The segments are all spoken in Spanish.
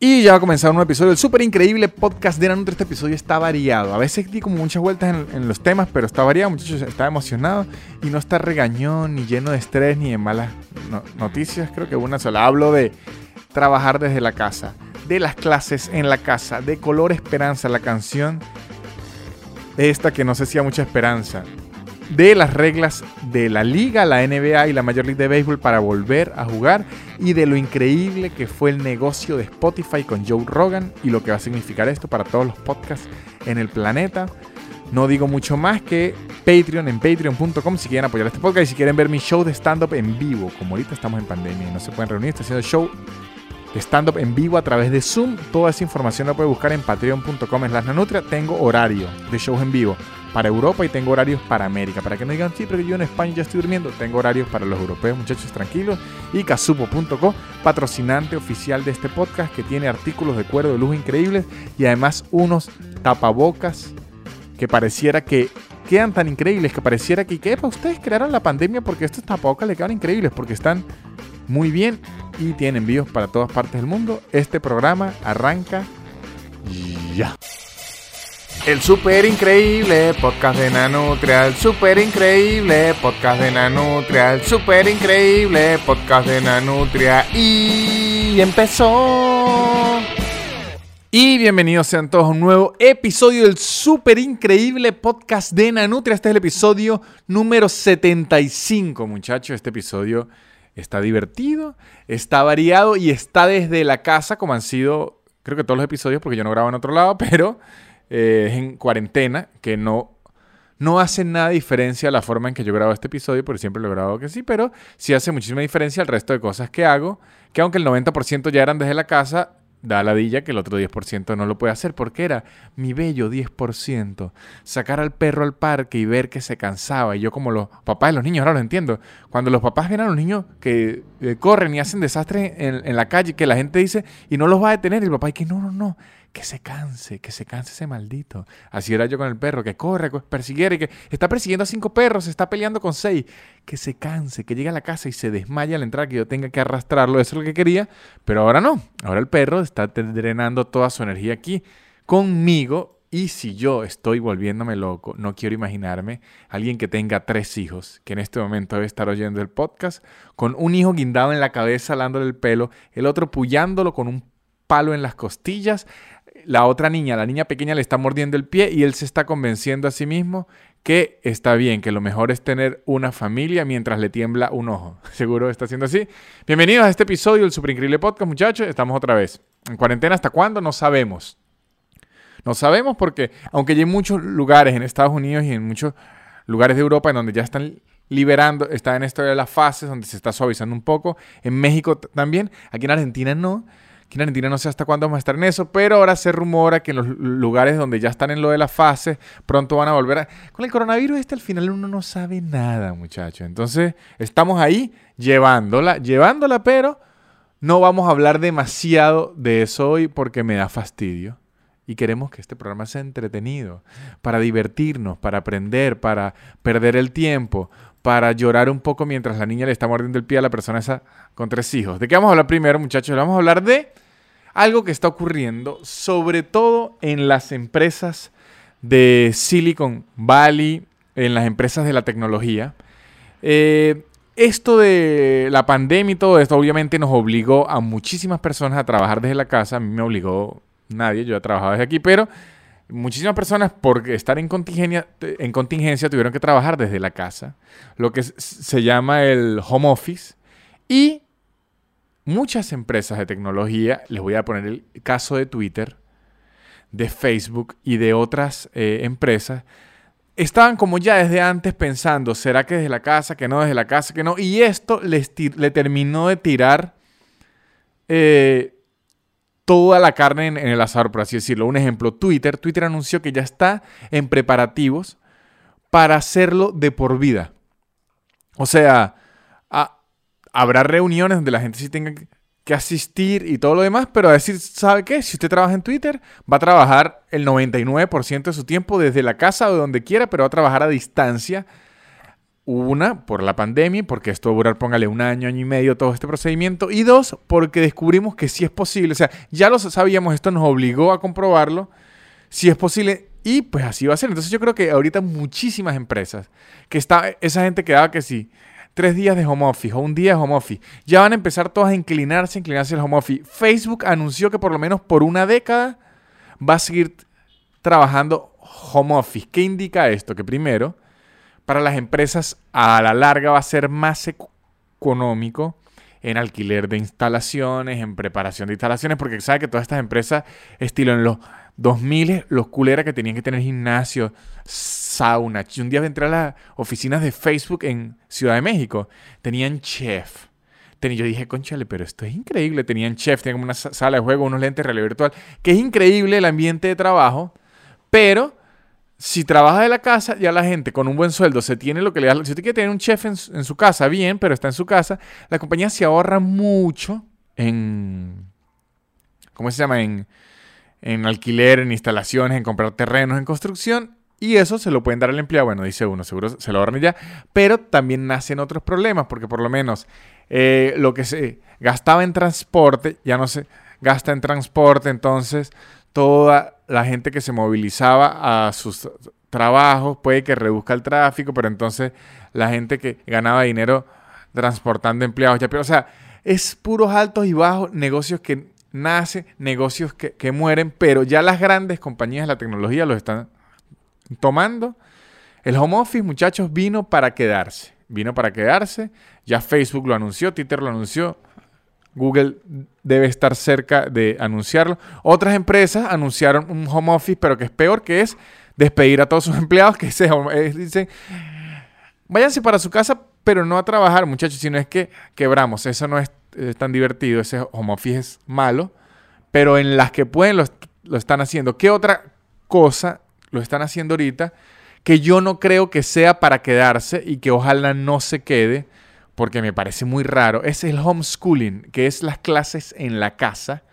Y ya va a comenzar un nuevo episodio del súper increíble podcast de Nanutria. Este episodio está variado. A veces di como muchas vueltas en, los temas, pero está variado, muchachos. Está emocionado y no está regañón, ni lleno de estrés, ni de malas noticias. Creo que una sola. Hablo de trabajar desde la casa, de las clases en la casa, de Color Esperanza, la canción. Esta que no sé si hay mucha esperanza de las reglas de la liga, la NBA y la Major League de Béisbol para volver a jugar y de lo increíble que fue el negocio de Spotify con Joe Rogan y lo que va a significar esto para todos los podcasts en el planeta. No digo mucho más que Patreon en patreon.com si quieren apoyar este podcast y si quieren ver mi show de stand-up en vivo, como ahorita estamos en pandemia y no se pueden reunir, estoy haciendo show de stand-up en vivo a través de Zoom. Toda esa información la pueden buscar en patreon.com las nanutria. Tengo horario de shows en vivo para Europa y tengo horarios para América. Para que no digan, sí, pero yo en España ya estoy durmiendo. Tengo horarios para los europeos, muchachos, tranquilos. Y casupo.co, patrocinante oficial de este podcast que tiene artículos de cuero de lujo increíbles y además unos tapabocas que pareciera que quedan tan increíbles, que pareciera que, ¿qué? Ustedes crearon la pandemia porque estos tapabocas le quedan increíbles, porque están muy bien y tienen envíos para todas partes del mundo. Este programa arranca ya. El super increíble podcast de Nanutria, el super increíble podcast de Nanutria, el super increíble podcast de Nanutria y empezó. Y bienvenidos sean todos a un nuevo episodio del super increíble podcast de Nanutria. Este es el episodio número 75, muchachos. Este episodio está divertido, está variado y está desde la casa como han sido, creo que todos los episodios, porque yo no grabo en otro lado, pero eh, en cuarentena, que no, no hace nada diferencia la forma en que yo grabo este episodio, porque siempre lo grabo que sí, pero sí hace muchísima diferencia el resto de cosas que hago, que aunque el 90% ya eran desde la casa, da la dilla que el otro 10% no lo puede hacer, porque era mi bello 10%. Sacar al perro al parque y ver que se cansaba. Y yo como los papás de los niños, ahora lo entiendo. Cuando los papás ven a los niños que eh, corren y hacen desastres en, en, la calle, que la gente dice, y no los va a detener, y el papá dice, no, no, no, que se canse, que se canse ese maldito. Así era yo con el perro, que corre, persiguiera y que está persiguiendo a cinco perros, está peleando con seis. Que se canse, que llegue a la casa y se desmaya al entrar, que yo tenga que arrastrarlo, eso es lo que quería. Pero ahora no, ahora el perro está drenando toda su energía aquí conmigo. Y si yo estoy volviéndome loco, no quiero imaginarme alguien que tenga tres hijos, que en este momento debe estar oyendo el podcast, con un hijo guindado en la cabeza, alándole el pelo, el otro puyándolo con un palo en las costillas, la otra niña, la niña pequeña, le está mordiendo el pie y él se está convenciendo a sí mismo que está bien, que lo mejor es tener una familia mientras le tiembla un ojo. Seguro está siendo así. Bienvenidos a este episodio del Super Increíble Podcast, muchachos. Estamos otra vez. ¿En cuarentena hasta cuándo? No sabemos. No sabemos porque, aunque hay muchos lugares en Estados Unidos y en muchos lugares de Europa en donde ya están liberando, está en esto de las fases, donde se está suavizando un poco. En México también, aquí en Argentina no. Aquí en Argentina no sé hasta cuándo vamos a estar en eso, pero ahora se rumora que en los lugares donde ya están en lo de la fase, pronto van a volver a... Con el coronavirus este al final uno no sabe nada, muchachos. Entonces estamos ahí llevándola, llevándola, pero no vamos a hablar demasiado de eso hoy porque me da fastidio. Y queremos que este programa sea entretenido, para divertirnos, para aprender, para perder el tiempo, para llorar un poco mientras la niña le está mordiendo el pie a la persona esa con tres hijos. ¿De qué vamos a hablar primero, muchachos? Vamos a hablar de algo que está ocurriendo, sobre todo en las empresas de Silicon Valley, en las empresas de la tecnología. Eh, esto de la pandemia y todo esto obviamente nos obligó a muchísimas personas a trabajar desde la casa. A mí me obligó nadie, yo he trabajado desde aquí, pero muchísimas personas por estar en contingencia, en contingencia tuvieron que trabajar desde la casa, lo que se llama el home office. Y muchas empresas de tecnología, les voy a poner el caso de Twitter, de Facebook y de otras eh, empresas, estaban como ya desde antes pensando, ¿será que desde la casa, que no, desde la casa, que no? Y esto les le terminó de tirar eh, toda la carne en, el asador, por así decirlo. Un ejemplo, Twitter. Twitter anunció que ya está en preparativos para hacerlo de por vida. O sea, habrá reuniones donde la gente sí tenga que asistir y todo lo demás, pero a decir, ¿sabe qué? Si usted trabaja en Twitter, va a trabajar el 99% de su tiempo desde la casa o de donde quiera, pero va a trabajar a distancia Una, por la pandemia, porque esto va a durar, póngale, un año, año y medio todo este procedimiento. Y dos, porque descubrimos que sí es posible. O sea, ya lo sabíamos, esto nos obligó a comprobarlo. Si es posible, y pues así va a ser. Entonces yo creo que ahorita muchísimas empresas, que está, esa gente que daba que sí, tres días de home office o un día de home office, ya van a empezar todas a inclinarse, inclinarse el home office. Facebook anunció que por lo menos por una década va a seguir trabajando home office. ¿Qué indica esto? Que primero, para las empresas a la larga va a ser más económico en alquiler de instalaciones, en preparación de instalaciones, porque sabe que todas estas empresas, estilo en los 2000, los culeras que tenían que tener gimnasio, sauna. Un día entré a las oficinas de Facebook en Ciudad de México, tenían chef. yo dije, conchale, pero esto es increíble. Tenían chef, tenían una sala de juego, unos lentes de realidad virtual, que es increíble el ambiente de trabajo, pero si trabaja de la casa, ya la gente con un buen sueldo se tiene lo que le da. Si usted quiere tener un chef en, su casa, bien, pero está en su casa, la compañía se ahorra mucho en. ¿Cómo se llama? En, en alquiler, en instalaciones, en comprar terrenos, en construcción. Y eso se lo pueden dar al empleado. Bueno, dice uno, seguro se lo ahorran ya. Pero también nacen otros problemas, porque por lo menos eh, lo que se gastaba en transporte ya no se gasta en transporte. Entonces, toda la gente que se movilizaba a sus trabajos puede que reduzca el tráfico, pero entonces la gente que ganaba dinero transportando empleados ya, pero o sea, es puros altos y bajos, negocios que nacen, negocios que, que mueren, pero ya las grandes compañías de la tecnología los están tomando. El home office, muchachos, vino para quedarse. Vino para quedarse. Ya Facebook lo anunció, Twitter lo anunció, Google debe estar cerca de anunciarlo. Otras empresas anunciaron un home office, pero que es peor, que es despedir a todos sus empleados, que se dicen, váyanse para su casa, pero no a trabajar, muchachos, sino es que quebramos. Eso no es, tan divertido, ese home office es malo, pero en las que pueden lo, lo están haciendo. ¿Qué otra cosa lo están haciendo ahorita? Que yo no creo que sea para quedarse y que ojalá no se quede porque me parece muy raro, es el homeschooling, que es las clases en la casa.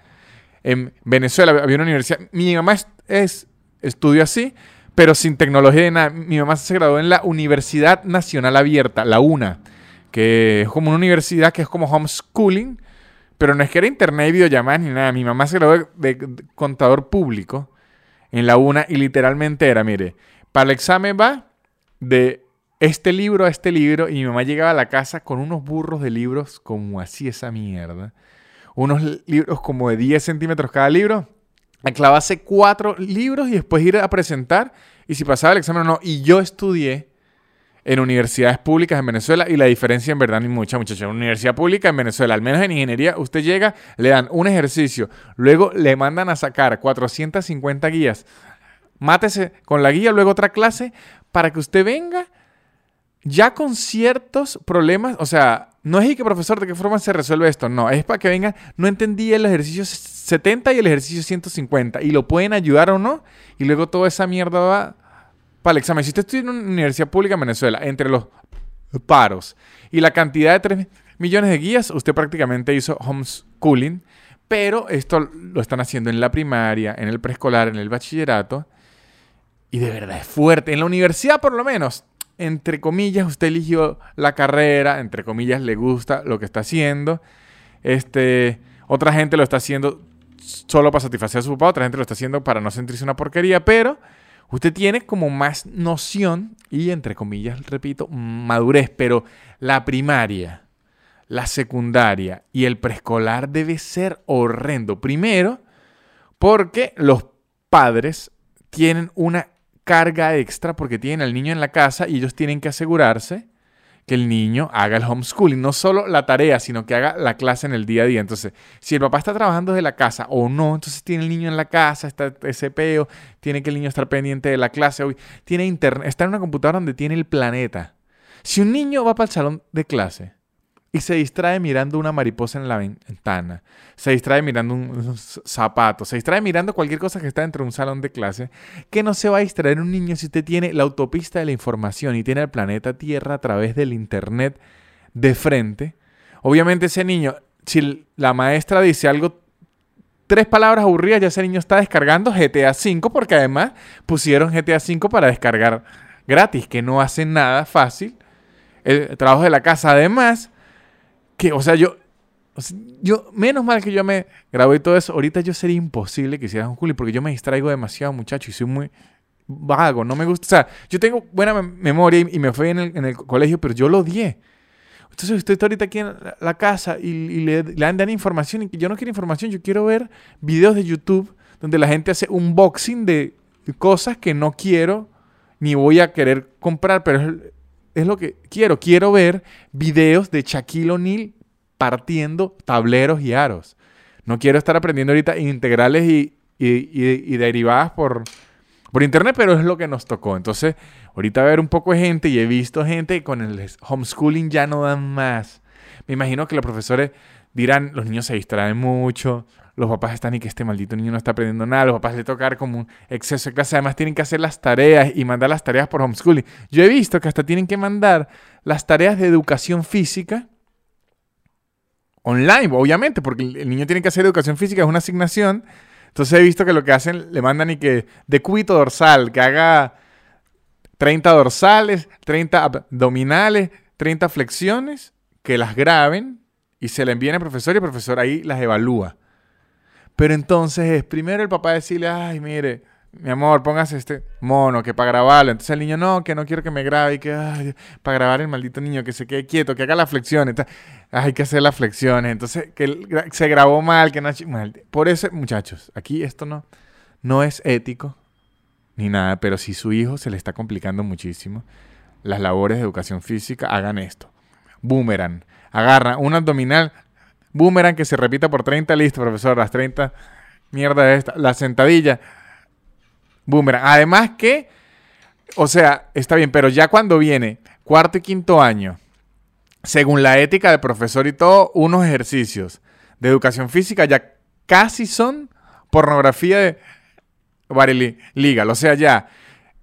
En Venezuela había una universidad, mi mamá es, estudió así, pero sin tecnología de nada. Mi mamá se graduó en la Universidad Nacional Abierta, la UNA, que es como una universidad que es como homeschooling, pero no es que era internet y videollamadas ni nada. Mi mamá se graduó de, de contador público en la UNA y literalmente era, mire, para el examen va de este libro a este libro y mi mamá llegaba a la casa con unos burros de libros como así esa mierda. Unos libros como de 10 centímetros cada libro. A clavarse cuatro libros y después ir a presentar y si pasaba el examen o no. Y yo estudié en universidades públicas en Venezuela y la diferencia en verdad ni mucha, muchachos. En universidad pública en Venezuela, al menos en ingeniería, usted llega, le dan un ejercicio, luego le mandan a sacar 450 guías. Mátese con la guía, luego otra clase, para que usted venga ya con ciertos problemas, o sea, no es y que profesor, ¿de qué forma se resuelve esto? No, es para que vengan, no entendí el ejercicio 70 y el ejercicio 150 y lo pueden ayudar o no y luego toda esa mierda va para el examen. Si usted estudia en una universidad pública en Venezuela, entre los paros y la cantidad de 3 millones de guías, usted prácticamente hizo homeschooling, pero esto lo están haciendo en la primaria, en el preescolar, en el bachillerato y de verdad es fuerte. En la universidad por lo menos entre comillas, usted eligió la carrera, entre comillas, le gusta lo que está haciendo. Este, otra gente lo está haciendo solo para satisfacer a su papá, otra gente lo está haciendo para no sentirse una porquería, pero usted tiene como más noción y, entre comillas, repito, madurez, pero la primaria, la secundaria y el preescolar debe ser horrendo. Primero, porque los padres tienen una carga extra porque tienen al niño en la casa y ellos tienen que asegurarse que el niño haga el homeschooling, no solo la tarea, sino que haga la clase en el día a día. Entonces, si el papá está trabajando desde la casa o no, entonces tiene el niño en la casa, está ese peo, tiene que el niño estar pendiente de la clase, hoy tiene internet, está en una computadora donde tiene el planeta. Si un niño va para el salón de clase y se distrae mirando una mariposa en la ventana, se distrae mirando un, zapato, se distrae mirando cualquier cosa que está dentro de un salón de clase, que no se va a distraer un niño si usted tiene la autopista de la información y tiene el planeta Tierra a través del Internet de frente? Obviamente ese niño, si la maestra dice algo tres palabras aburridas, ya ese niño está descargando GTA V, porque además pusieron GTA V para descargar gratis, que no hace nada fácil el trabajo de la casa. Además, que, o sea, yo, yo, menos mal que yo me grabé todo eso. Ahorita yo sería imposible que hiciera un porque yo me distraigo demasiado, muchacho, y soy muy vago, no me gusta. O sea, yo tengo buena memoria y, me el, en el, colegio, pero yo lo odié. Entonces estoy ahorita aquí en la casa y, le, le dan información y yo no quiero información, yo quiero ver videos de YouTube donde la gente hace unboxing de cosas que no quiero ni voy a querer comprar, pero es, lo que quiero. Quiero ver videos de Shaquille O'Neal partiendo tableros y aros. No quiero estar aprendiendo ahorita integrales y, y, derivadas por, por internet, pero es lo que nos tocó. Entonces, ahorita ver un poco de gente y he visto gente con el homeschooling ya no dan más. Me imagino que los profesores dirán, los niños se distraen mucho, los papás están y que este maldito niño no está aprendiendo nada, los papás le tocar como un exceso de clase, además tienen que hacer las tareas y mandar las tareas por homeschooling. Yo he visto que hasta tienen que mandar las tareas de educación física online, obviamente, porque el niño tiene que hacer educación física, es una asignación. Entonces he visto que lo que hacen, le mandan y que de cúbito dorsal, que haga 30 dorsales, 30 abdominales, 30 flexiones, que las graben y se le envíen al profesor y el profesor ahí las evalúa. Pero entonces es primero el papá decirle, ay, mire, mi amor, póngase este mono que para grabarlo. Entonces el niño, no, que no quiero que me grabe y que, ay, para grabar el maldito niño, que se quede quieto, que haga las flexiones. hay que hacer las flexiones. Entonces, que se grabó mal, que no. Mal. Por eso, muchachos, aquí esto no, no es ético ni nada, pero si su hijo se le está complicando muchísimo las labores de educación física, hagan esto. Boomerang. Agarra un abdominal, boomerang que se repita por 30, listo, profesor, las 30, mierda de esta. La sentadilla boomerang. Además que, o sea, está bien, pero ya cuando viene cuarto y quinto año, según la ética del profesor y todo, unos ejercicios de educación física ya casi son pornografía de Barely Legal. O sea, ya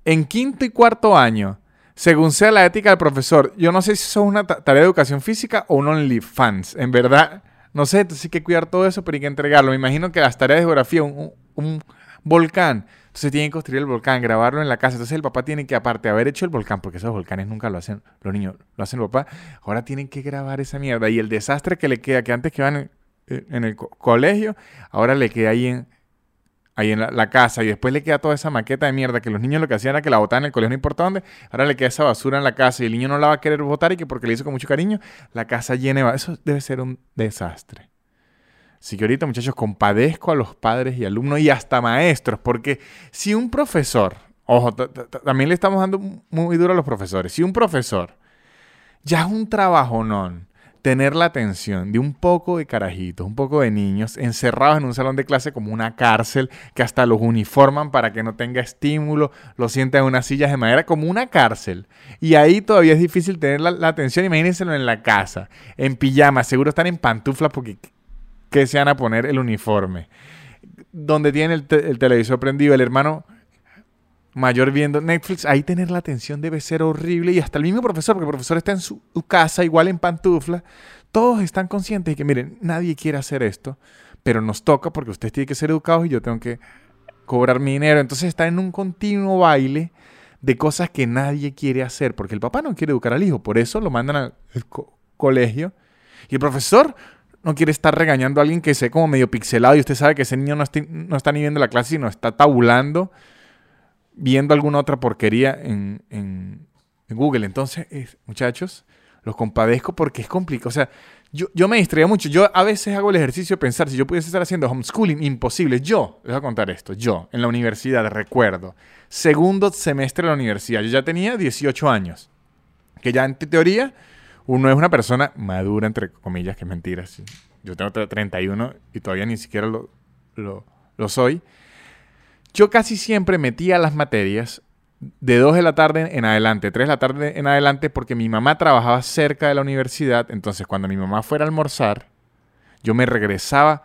en quinto y cuarto año, según sea la ética del profesor, yo no sé si eso es una tarea de educación física o un OnlyFans. En verdad, no sé, entonces hay que cuidar todo eso, pero hay que entregarlo. Me imagino que las tareas de geografía, un volcán, entonces tienen que construir el volcán, grabarlo en la casa. Entonces el papá tiene que, aparte de haber hecho el volcán, porque esos volcanes nunca lo hacen los niños, lo hacen el papá, ahora tienen que grabar esa mierda. Y el desastre que le queda, que antes que van en, el colegio, ahora le queda ahí en, ahí en la, casa y después le queda toda esa maqueta de mierda que los niños lo que hacían era que la botaban en el colegio no importa dónde, ahora le queda esa basura en la casa y el niño no la va a querer botar y que porque le hizo con mucho cariño, la casa llena de... Eso debe ser un desastre. Así que ahorita, muchachos, compadezco a los padres y alumnos y hasta maestros, porque si un profesor, ojo, también le estamos dando muy duro a los profesores, si un profesor ya es un trabajo non tener la atención de un poco de carajitos, un poco de niños encerrados en un salón de clase como una cárcel, que hasta los uniforman para que no tenga estímulo, los sientan en unas sillas de madera como una cárcel. Y ahí todavía es difícil tener la, la atención, imagínenselo en la casa, en pijama, seguro están en pantuflas porque que se van a poner el uniforme. Donde tiene el, televisor prendido, el hermano mayor viendo Netflix, ahí tener la atención debe ser horrible. Y hasta el mismo profesor, porque el profesor está en su, casa, igual en pantufla. Todos están conscientes de que, miren, nadie quiere hacer esto, pero nos toca porque ustedes tienen que ser educados y yo tengo que cobrar mi dinero. Entonces está en un continuo baile de cosas que nadie quiere hacer, porque el papá no quiere educar al hijo, por eso lo mandan al colegio. Y el profesor no quiere estar regañando a alguien que se como medio pixelado y usted sabe que ese niño no, está, ni viendo la clase, sino está tabulando, viendo alguna otra porquería en, Google. Entonces, muchachos, los compadezco porque es complicado. O sea, yo, yo me distraía mucho. Yo a veces hago el ejercicio de pensar, si yo pudiese estar haciendo homeschooling, imposible. Yo, les voy a contar esto, yo, en la universidad, recuerdo, segundo semestre de la universidad, yo ya tenía 18 años, que ya en teoría uno es una persona madura, entre comillas, que es mentira. Yo tengo 31 y todavía ni siquiera lo, lo, soy. Yo casi siempre metía las materias de 2 de la tarde en adelante, 3 de la tarde en adelante, porque mi mamá trabajaba cerca de la universidad. Entonces, cuando mi mamá fuera a almorzar, yo me regresaba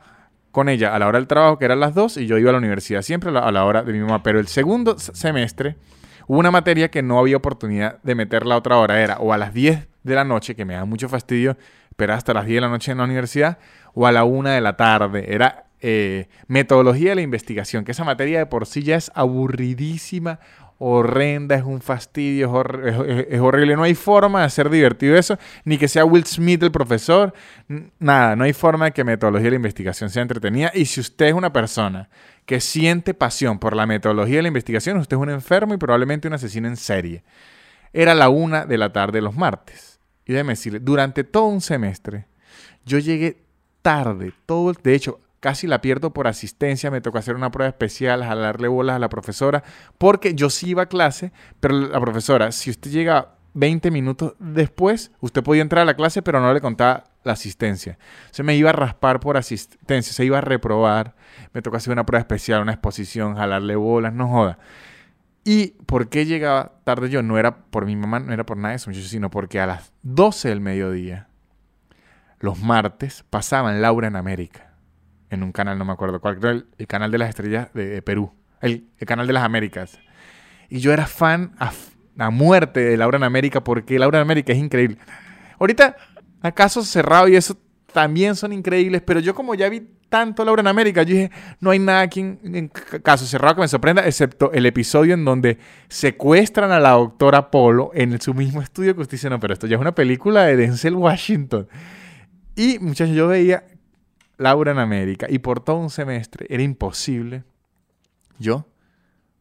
con ella a la hora del trabajo, que eran las 2, y yo iba a la universidad siempre a la hora de mi mamá. Pero el segundo semestre hubo una materia que no había oportunidad de meterla a otra hora. Era o a las 10 de la noche, que me da mucho fastidio esperar hasta las 10 de la noche en la universidad, o a la 1 de la tarde. Era eh, metodología de la investigación, que esa materia de por sí ya es aburridísima, horrenda, es un fastidio, es, horrible. No hay forma de hacer divertido eso, ni que sea Will Smith el profesor. Nada, no hay forma de que metodología de la investigación sea entretenida. Y si usted es una persona que siente pasión por la metodología de la investigación, usted es un enfermo y probablemente un asesino en serie. Era la una de la tarde los martes. Y déjeme decirle, durante todo un semestre, yo llegué tarde, todo, de hecho, casi la pierdo por asistencia, me tocó hacer una prueba especial, jalarle bolas a la profesora, porque yo sí iba a clase, pero la profesora, si usted llega 20 minutos después, usted podía entrar a la clase, pero no le contaba la asistencia. Se me iba a raspar por asistencia, se iba a reprobar, me tocó hacer una prueba especial, una exposición, jalarle bolas, no joda. ¿Y por qué llegaba tarde yo? No era por mi mamá, no era por nada de eso, sino porque a las 12 del mediodía, los martes, pasaban Laura en América, en un canal, no me acuerdo cuál, el, canal de las estrellas de, Perú, el, canal de las Américas. Y yo era fan a, a, muerte de Laura en América porque Laura en América es increíble. Ahorita, acaso cerrado y eso también son increíbles, pero yo como ya vi tanto Laura en América, yo dije, no hay nada aquí en, caso cerrado que me sorprenda, excepto el episodio en donde secuestran a la doctora Polo en su mismo estudio que usted dice, no, pero esto ya es una película de Denzel Washington. Y muchachos, yo veía Laura en América y por todo un semestre era imposible yo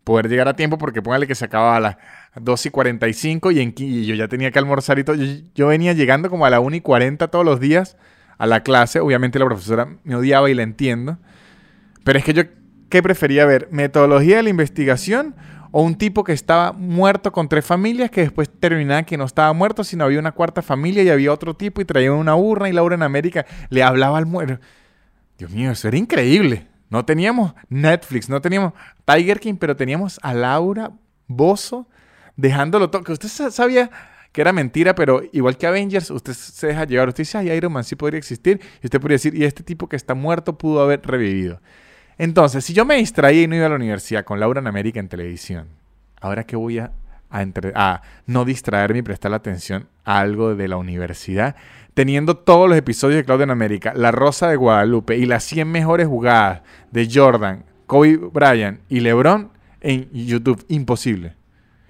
poder llegar a tiempo porque póngale que se acababa a las 2 y 45 y, en, y yo ya tenía que almorzar y todo. Yo, venía llegando como a las 1 y 40 todos los días a la clase. Obviamente la profesora me odiaba y la entiendo. Pero es que yo, ¿qué prefería ver? ¿Metodología de la investigación o un tipo que estaba muerto con tres familias que después terminaba que no estaba muerto, sino había una cuarta familia y había otro tipo y traía una urna y Laura en América le hablaba al muerto? Dios mío, eso era increíble. No teníamos Netflix, no teníamos Tiger King, pero teníamos a Laura Bozo dejándolo todo. Que usted sabía que era mentira, pero igual que Avengers, usted se deja llevar. Usted dice, ay, Iron Man sí podría existir. Y usted podría decir, y este tipo que está muerto pudo haber revivido. Entonces, si yo me distraía y no iba a la universidad con Laura en América en televisión, ¿ahora qué voy a, a, no distraerme y prestar la atención a algo de la universidad? Teniendo todos los episodios de Claudia en América, La Rosa de Guadalupe y las 100 mejores jugadas de Jordan, Kobe Bryant y LeBron en YouTube. Imposible.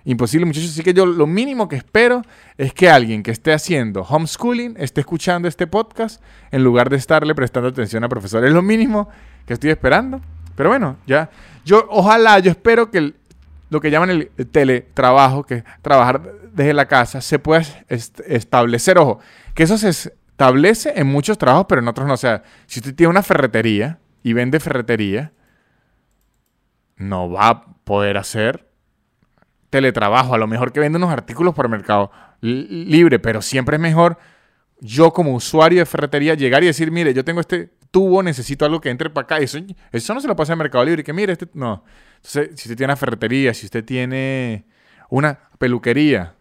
Imposible, muchachos. Así que yo lo mínimo que espero es que alguien que esté haciendo homeschooling esté escuchando este podcast en lugar de estarle prestando atención a profesor. Es lo mínimo que estoy esperando. Pero bueno, ya. Yo, ojalá, yo espero que lo que llaman el, teletrabajo, que es trabajar desde la casa, se pueda establecer. Ojo, que eso se establece en muchos trabajos, pero en otros no. O sea, si usted tiene una ferretería y vende ferretería, no va a poder hacer teletrabajo, a lo mejor que vende unos artículos por mercado libre, pero siempre es mejor yo como usuario de ferretería llegar y decir, mire, yo tengo este tubo, necesito algo que entre para acá. Eso, eso no se lo pasa en Mercado Libre, que mire, este, no. Entonces, si usted tiene una ferretería, si usted tiene una peluquería,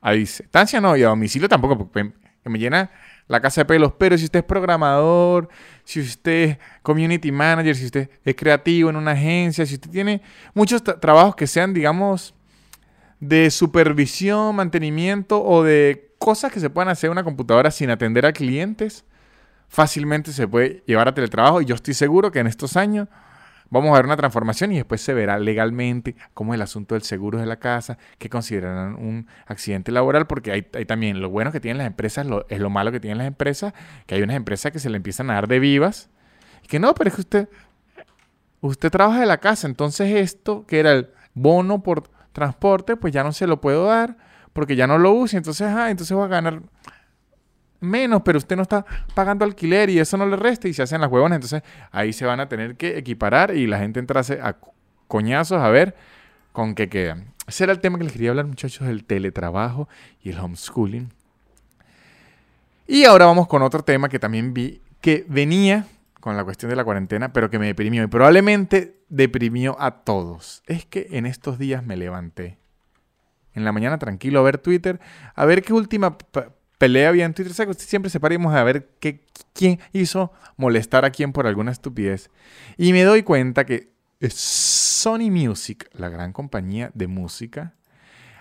a distancia no, y a domicilio tampoco, porque me llena la casa de pelos, pero si usted es programador, si usted es community manager, si usted es creativo en una agencia, si usted tiene muchos trabajos que sean, digamos, de supervisión, mantenimiento o de cosas que se puedan hacer en una computadora sin atender a clientes, fácilmente se puede llevar a teletrabajo. Y yo estoy seguro que en estos años vamos a ver una transformación y después se verá legalmente cómo es el asunto del seguro de la casa, que considerarán un accidente laboral, porque hay, también lo bueno que tienen las empresas, es lo malo que tienen las empresas, que hay unas empresas que se le empiezan a dar de vivas, y que no, pero es que usted, usted trabaja de la casa, entonces esto, que era el bono por transporte, pues ya no se lo puedo dar porque ya no lo uso. Entonces, ah, entonces va a ganar menos, pero usted no está pagando alquiler y eso no le resta y se hacen las huevonas. Entonces ahí se van a tener que equiparar y la gente entrase a coñazos a ver con qué quedan. Ese era el tema que les quería hablar, muchachos, del teletrabajo y el homeschooling. Y ahora vamos con otro tema que también vi que venía con la cuestión de la cuarentena, pero que me deprimió y probablemente deprimió a todos. Es que en estos días me levanté en la mañana tranquilo a ver Twitter, a ver qué última pelea había en Twitter. Siempre a ver qué, quién hizo molestar a quién por alguna estupidez. Y me doy cuenta que Sony Music, la gran compañía de música,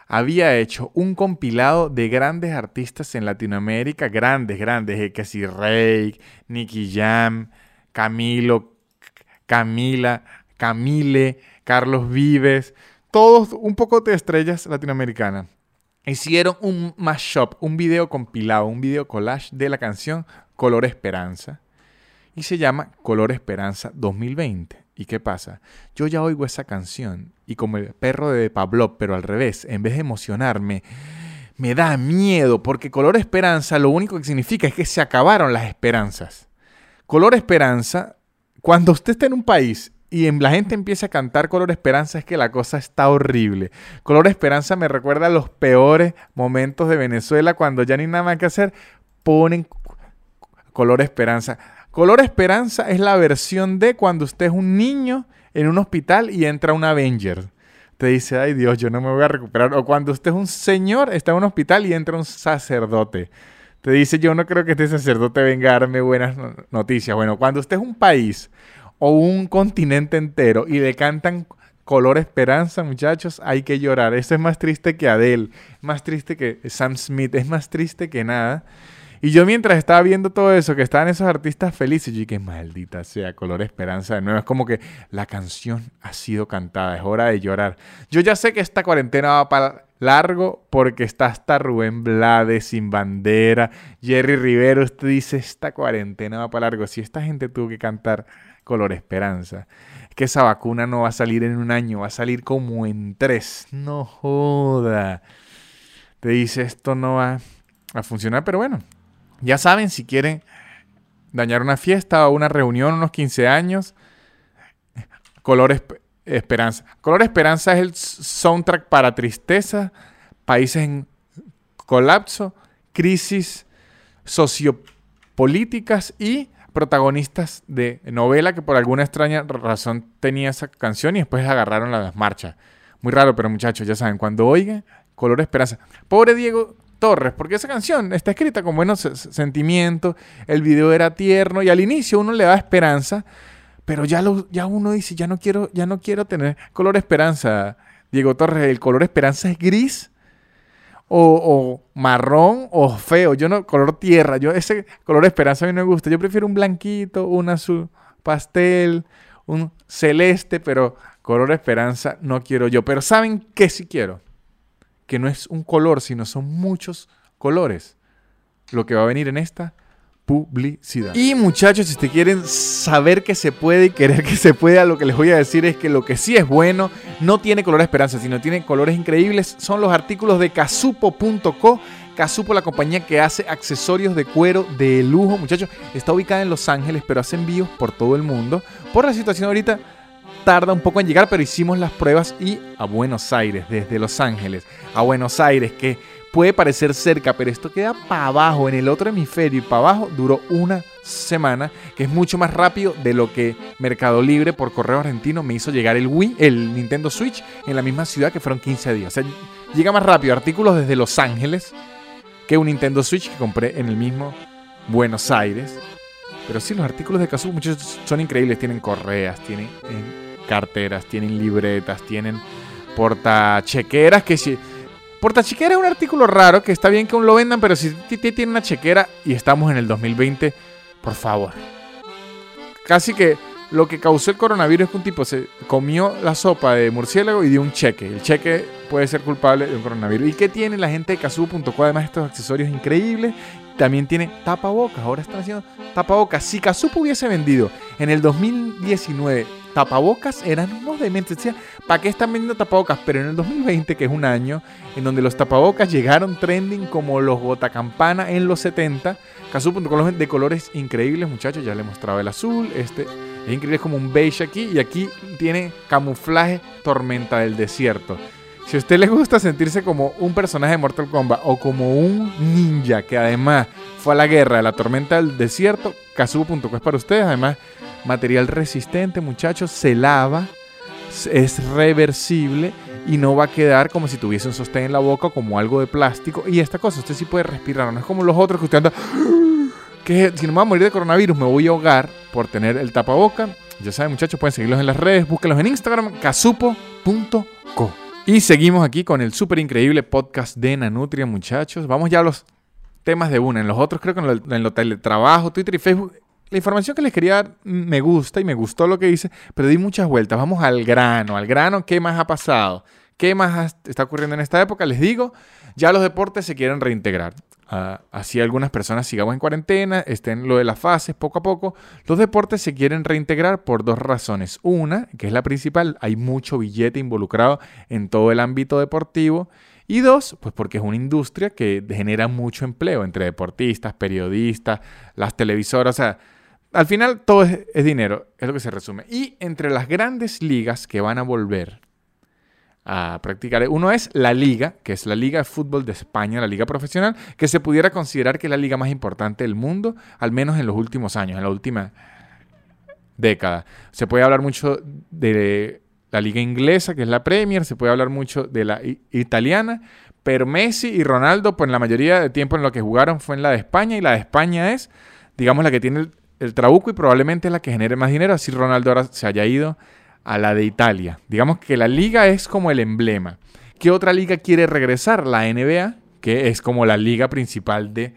había hecho un compilado de grandes artistas en Latinoamérica, grandes, grandes, eh, que Rey, Nicky Jam, Camilo, Camila, Camile, Carlos Vives, todos, un poco de estrellas latinoamericanas, hicieron un mashup, un video compilado, un video collage de la canción Color Esperanza. Y se llama Color Esperanza 2020. ¿Y qué pasa? Yo ya oigo esa canción y como el perro de Pablo, pero al revés, en vez de emocionarme, me da miedo porque color esperanza lo único que significa es que se acabaron las esperanzas. Color esperanza, cuando usted está en un país y la gente empieza a cantar color esperanza es que la cosa está horrible. Color esperanza me recuerda a los peores momentos de Venezuela cuando ya ni nada más que hacer, ponen color esperanza. Color esperanza es la versión de cuando usted es un niño en un hospital y entra un Avenger. Te dice, ay Dios, yo no me voy a recuperar. O cuando usted es un señor, está en un hospital y entra un sacerdote. Te dice, yo no creo que este sacerdote venga a darme buenas noticias. Bueno, cuando usted es un país o un continente entero y le cantan color esperanza, muchachos, hay que llorar. Eso es más triste que Adele, más triste que Sam Smith, es más triste que nada. Y yo mientras estaba viendo todo eso, que estaban esos artistas felices, yo dije, maldita sea, color esperanza de nuevo. Es como que la canción ha sido cantada, es hora de llorar. Yo ya sé que esta cuarentena va para largo porque está hasta Rubén Blades sin bandera, Jerry Rivero, usted dice, esta cuarentena va para largo. Si esta gente tuvo que cantar color esperanza, es que esa vacuna no va a salir en un año, va a salir como en tres. No joda. Te dice, esto no va a funcionar, pero bueno, ya saben, si quieren dañar una fiesta o una reunión, unos 15 años, Color Esperanza. Color Esperanza es el soundtrack para tristeza, países en colapso, crisis sociopolíticas y protagonistas de novela que por alguna extraña razón tenía esa canción y después agarraron la marcha. Muy raro, pero muchachos, ya saben, cuando oigan Color Esperanza. Pobre Diego Torres, porque esa canción está escrita con buenos sentimientos, el video era tierno y al inicio uno le da esperanza, pero ya, lo, ya uno dice, ya no, quiero, ya no quiero tener color esperanza. Diego Torres, el color esperanza es gris o, marrón o feo. Yo no, color tierra. Yo ese color esperanza a mí no me gusta. Yo prefiero un blanquito, un azul pastel, un celeste, pero color esperanza no quiero yo. Pero ¿saben qué sí quiero? que no es un color, sino son muchos colores. Lo que va a venir en esta publicidad. Y muchachos, si ustedes quieren saber que se puede y querer que se pueda, lo que les voy a decir es que lo que sí es bueno no tiene color esperanza, sino tiene colores increíbles. Son los artículos de casupo.co. Casupo, la compañía que hace accesorios de cuero de lujo, muchachos, está ubicada en Los Ángeles, pero hace envíos por todo el mundo. Por la situación ahorita tarda un poco en llegar, pero hicimos las pruebas y a Buenos Aires, desde Los Ángeles a Buenos Aires, que puede parecer cerca, pero esto queda para abajo, en el otro hemisferio y para abajo, duró una semana, que es mucho más rápido de lo que Mercado Libre por correo argentino me hizo llegar el Wii, el Nintendo Switch, en la misma ciudad que fueron 15 días. O sea, llega más rápido artículos desde Los Ángeles que un Nintendo Switch que compré en el mismo Buenos Aires. Pero sí, los artículos de Kazu muchos son increíbles. Tienen correas, tienen carteras, tienen libretas, tienen portachequeras que si... Portachequera es un artículo raro que está bien que aún lo vendan, pero si tiene una chequera y estamos en el 2020, por favor. Casi que lo que causó el coronavirus es que un tipo se comió la sopa de murciélago y dio un cheque. El cheque puede ser culpable de un coronavirus. ¿Y qué tiene la gente de Kazu.co? Además, estos accesorios increíbles. También tiene tapabocas. Ahora están haciendo tapabocas. Si Kazup hubiese vendido en el 2019 tapabocas eran unos dementes. Decía, ¿para qué están vendiendo tapabocas? Pero en el 2020, que es un año en donde los tapabocas llegaron trending como los botacampana en los 70, Cazú.com de colores increíbles, muchachos. Ya le mostraba el azul, este es increíble, es como un beige aquí y aquí tiene camuflaje tormenta del desierto. Si a usted le gusta sentirse como un personaje de Mortal Kombat o como un ninja que además fue a la guerra de la tormenta del desierto, Kazubo.com es para ustedes. Además, material resistente, muchachos, se lava, es reversible y no va a quedar como si tuviese un sostén en la boca como algo de plástico. Y esta cosa, usted sí puede respirar, no es como los otros que usted anda, que si no me voy a morir de coronavirus me voy a ahogar por tener el tapaboca. Ya saben, muchachos, pueden seguirlos en las redes, búsquenlos en Instagram, casupo.co. Y seguimos aquí con el súper increíble podcast de Nanutria, muchachos. Vamos ya a los temas de una. En los otros creo que en lo, teletrabajo, Twitter y Facebook la información que les quería dar me gusta y me gustó lo que dice, pero di muchas vueltas. Vamos al grano, al grano, ¿qué más ha pasado? ¿Qué más está ocurriendo en esta época? Les digo, ya los deportes se quieren reintegrar. Ah, así algunas personas sigamos en cuarentena, estén lo de las fases poco a poco. Los deportes se quieren reintegrar por dos razones. Una, que es la principal, hay mucho billete involucrado en todo el ámbito deportivo. Y dos, pues porque es una industria que genera mucho empleo entre deportistas, periodistas, las televisoras. O sea, al final todo es, dinero, es lo que se resume. Y entre las grandes ligas que van a volver a practicar. Uno es la liga, que es la Liga de Fútbol de España, la liga profesional, que se pudiera considerar que es la liga más importante del mundo, al menos en los últimos años, en la última década. Se puede hablar mucho de la liga inglesa, que es la Premier, se puede hablar mucho de la italiana, pero Messi y Ronaldo, pues en la mayoría de tiempo en lo que jugaron fue en la de España, y la de España es, digamos, la que tiene el, el trabuco y probablemente la que genere más dinero, así Ronaldo ahora se haya ido a la de Italia. Digamos que la liga es como el emblema. ¿Qué otra liga quiere regresar? La NBA, que es como la liga principal de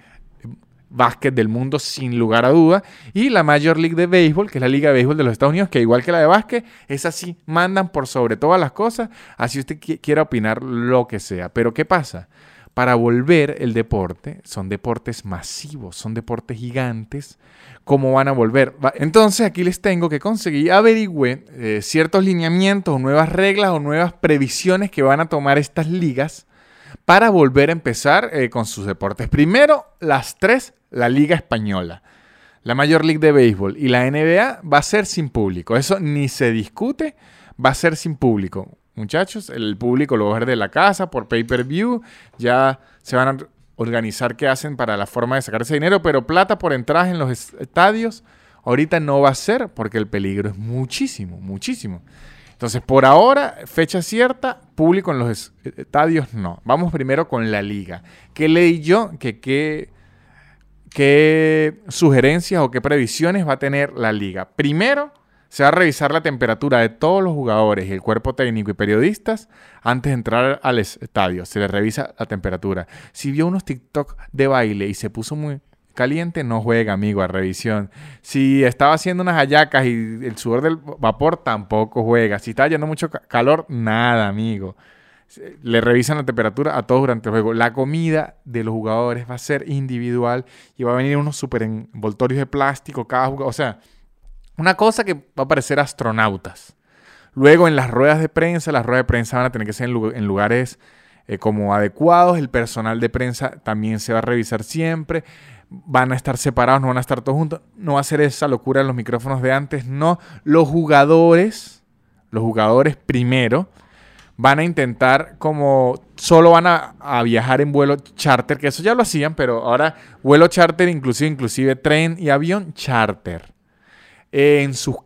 básquet del mundo sin lugar a duda. Y la Major League de Béisbol, que es la liga de béisbol de los Estados Unidos, que igual que la de básquet, es así, mandan por sobre todas las cosas, así usted quiera opinar lo que sea. Pero ¿qué pasa? Para volver el deporte, son deportes masivos, son deportes gigantes, cómo van a volver. Entonces aquí les tengo que conseguir, averigüe eh, ciertos lineamientos, nuevas reglas o nuevas previsiones que van a tomar estas ligas para volver a empezar eh, con sus deportes. Primero, las tres, la Liga Española, la Major League de Béisbol y la NBA va a ser sin público. Eso ni se discute, va a ser sin público. Muchachos, el público lo va a ver de la casa por pay-per-view, ya se van a organizar qué hacen para la forma de sacar ese dinero, pero plata por entradas en los estadios ahorita no va a ser porque el peligro es muchísimo, muchísimo. Entonces, por ahora, fecha cierta, público en los estadios no. Vamos primero con la liga. ¿Qué leí yo? Que qué, qué sugerencias o qué previsiones va a tener la liga. Primero, se va a revisar la temperatura de todos los jugadores y el cuerpo técnico y periodistas antes de entrar al estadio. Se les revisa la temperatura. Si vio unos TikTok de baile y se puso muy caliente, no juega, amigo, a revisión. Si estaba haciendo unas hallacas y el sudor del vapor, tampoco juega. Si está yendo mucho calor, nada, amigo. Le revisan la temperatura a todos durante el juego. La comida de los jugadores va a ser individual y va a venir unos super envoltorios de plástico cada jugador. O sea, una cosa que va a parecer astronautas. Luego en las ruedas de prensa, las ruedas de prensa van a tener que ser en lugares eh, como adecuados. El personal de prensa también se va a revisar siempre. Van a estar separados, no van a estar todos juntos. No va a ser esa locura en los micrófonos de antes. No, los jugadores, los jugadores primero, van a intentar como solo van a, a, viajar en vuelo charter, que eso ya lo hacían, pero ahora vuelo charter, inclusive, inclusive tren y avión charter en sus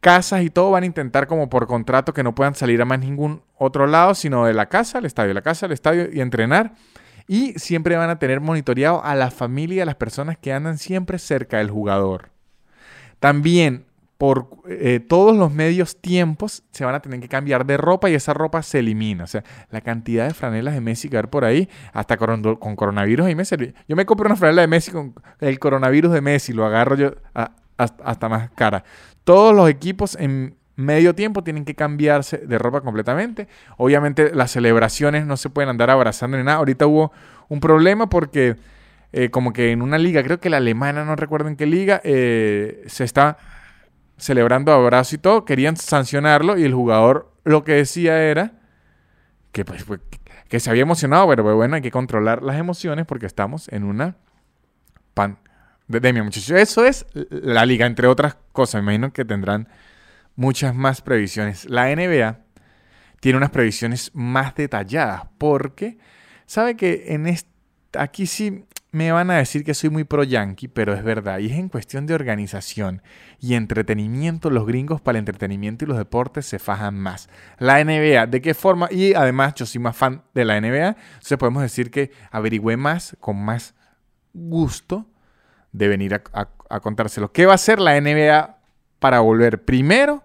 casas y todo van a intentar como por contrato que no puedan salir a más ningún otro lado, sino de la casa al estadio, la casa al estadio y entrenar. Y siempre van a tener monitoreado a la familia, a las personas que andan siempre cerca del jugador. También por eh, todos los medios tiempos se van a tener que cambiar de ropa y esa ropa se elimina. O sea, la cantidad de franelas de Messi que hay por ahí, hasta con, coronavirus y Messi. Yo me compro una franela de Messi con el coronavirus de Messi, lo agarro yo a, hasta más cara. Todos los equipos en medio tiempo tienen que cambiarse de ropa completamente. Obviamente las celebraciones no se pueden andar abrazando ni nada. Ahorita hubo un problema porque eh, como que en una liga, creo que la alemana, no recuerdo en qué liga, eh, se está celebrando abrazo y todo. Querían sancionarlo y el jugador lo que decía era que, pues, que se había emocionado, pero pues, bueno, hay que controlar las emociones porque estamos en una pan de, mi muchacho. Eso es la liga, entre otras cosas. Me imagino que tendrán muchas más previsiones. La NBA tiene unas previsiones más detalladas porque sabe que en aquí sí me van a decir que soy muy pro yankee, pero es verdad. Y es en cuestión de organización y entretenimiento. Los gringos para el entretenimiento y los deportes se fajan más. La NBA, ¿de qué forma? Y además yo soy más fan de la NBA. Entonces podemos decir que averigüé más con más gusto de venir a, contárselo. ¿Qué va a hacer la NBA para volver? Primero,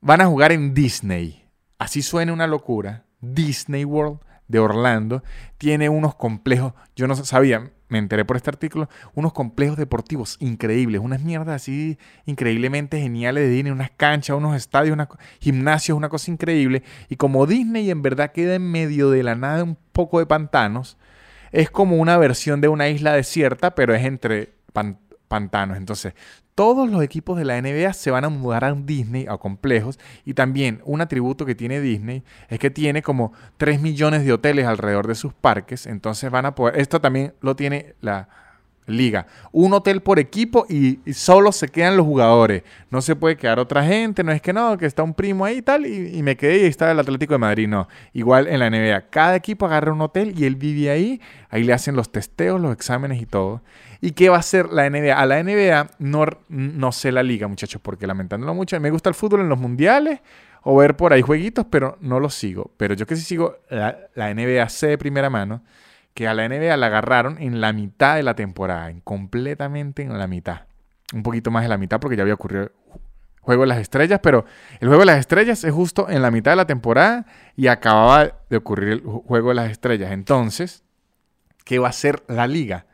van a jugar en Disney. Así suena una locura. Disney World de Orlando tiene unos complejos. Yo no sabía, me enteré por este artículo, unos complejos deportivos increíbles, unas mierdas así increíblemente geniales de Disney, unas canchas, unos estadios, unos gimnasios, una cosa increíble. Y como Disney en verdad queda en medio de la nada un poco de pantanos, es como una versión de una isla desierta, pero es entre pantanos. Entonces, todos los equipos de la NBA se van a mudar a Disney, a complejos, y también un atributo que tiene Disney es que tiene como 3 millones de hoteles alrededor de sus parques, entonces van a poder, esto también lo tiene la liga, un hotel por equipo y, solo se quedan los jugadores, no se puede quedar otra gente, no es que no, que está un primo ahí y tal, y, me quedé y está el Atlético de Madrid, no, igual en la NBA, cada equipo agarra un hotel y él vive ahí, ahí le hacen los testeos, los exámenes y todo. ¿Y qué va a hacer la NBA? A la NBA no, no sé la liga, muchachos, porque lamentándolo mucho, me gusta el fútbol en los mundiales o ver por ahí jueguitos, pero no los sigo. Pero yo que sí sigo la, NBA sé de primera mano que a la NBA la agarraron en la mitad de la temporada, en completamente en la mitad. Un poquito más de la mitad porque ya había ocurrido Juego de las Estrellas, pero el Juego de las Estrellas es justo en la mitad de la temporada y acababa de ocurrir el Juego de las Estrellas. Entonces, ¿qué va a hacer la liga?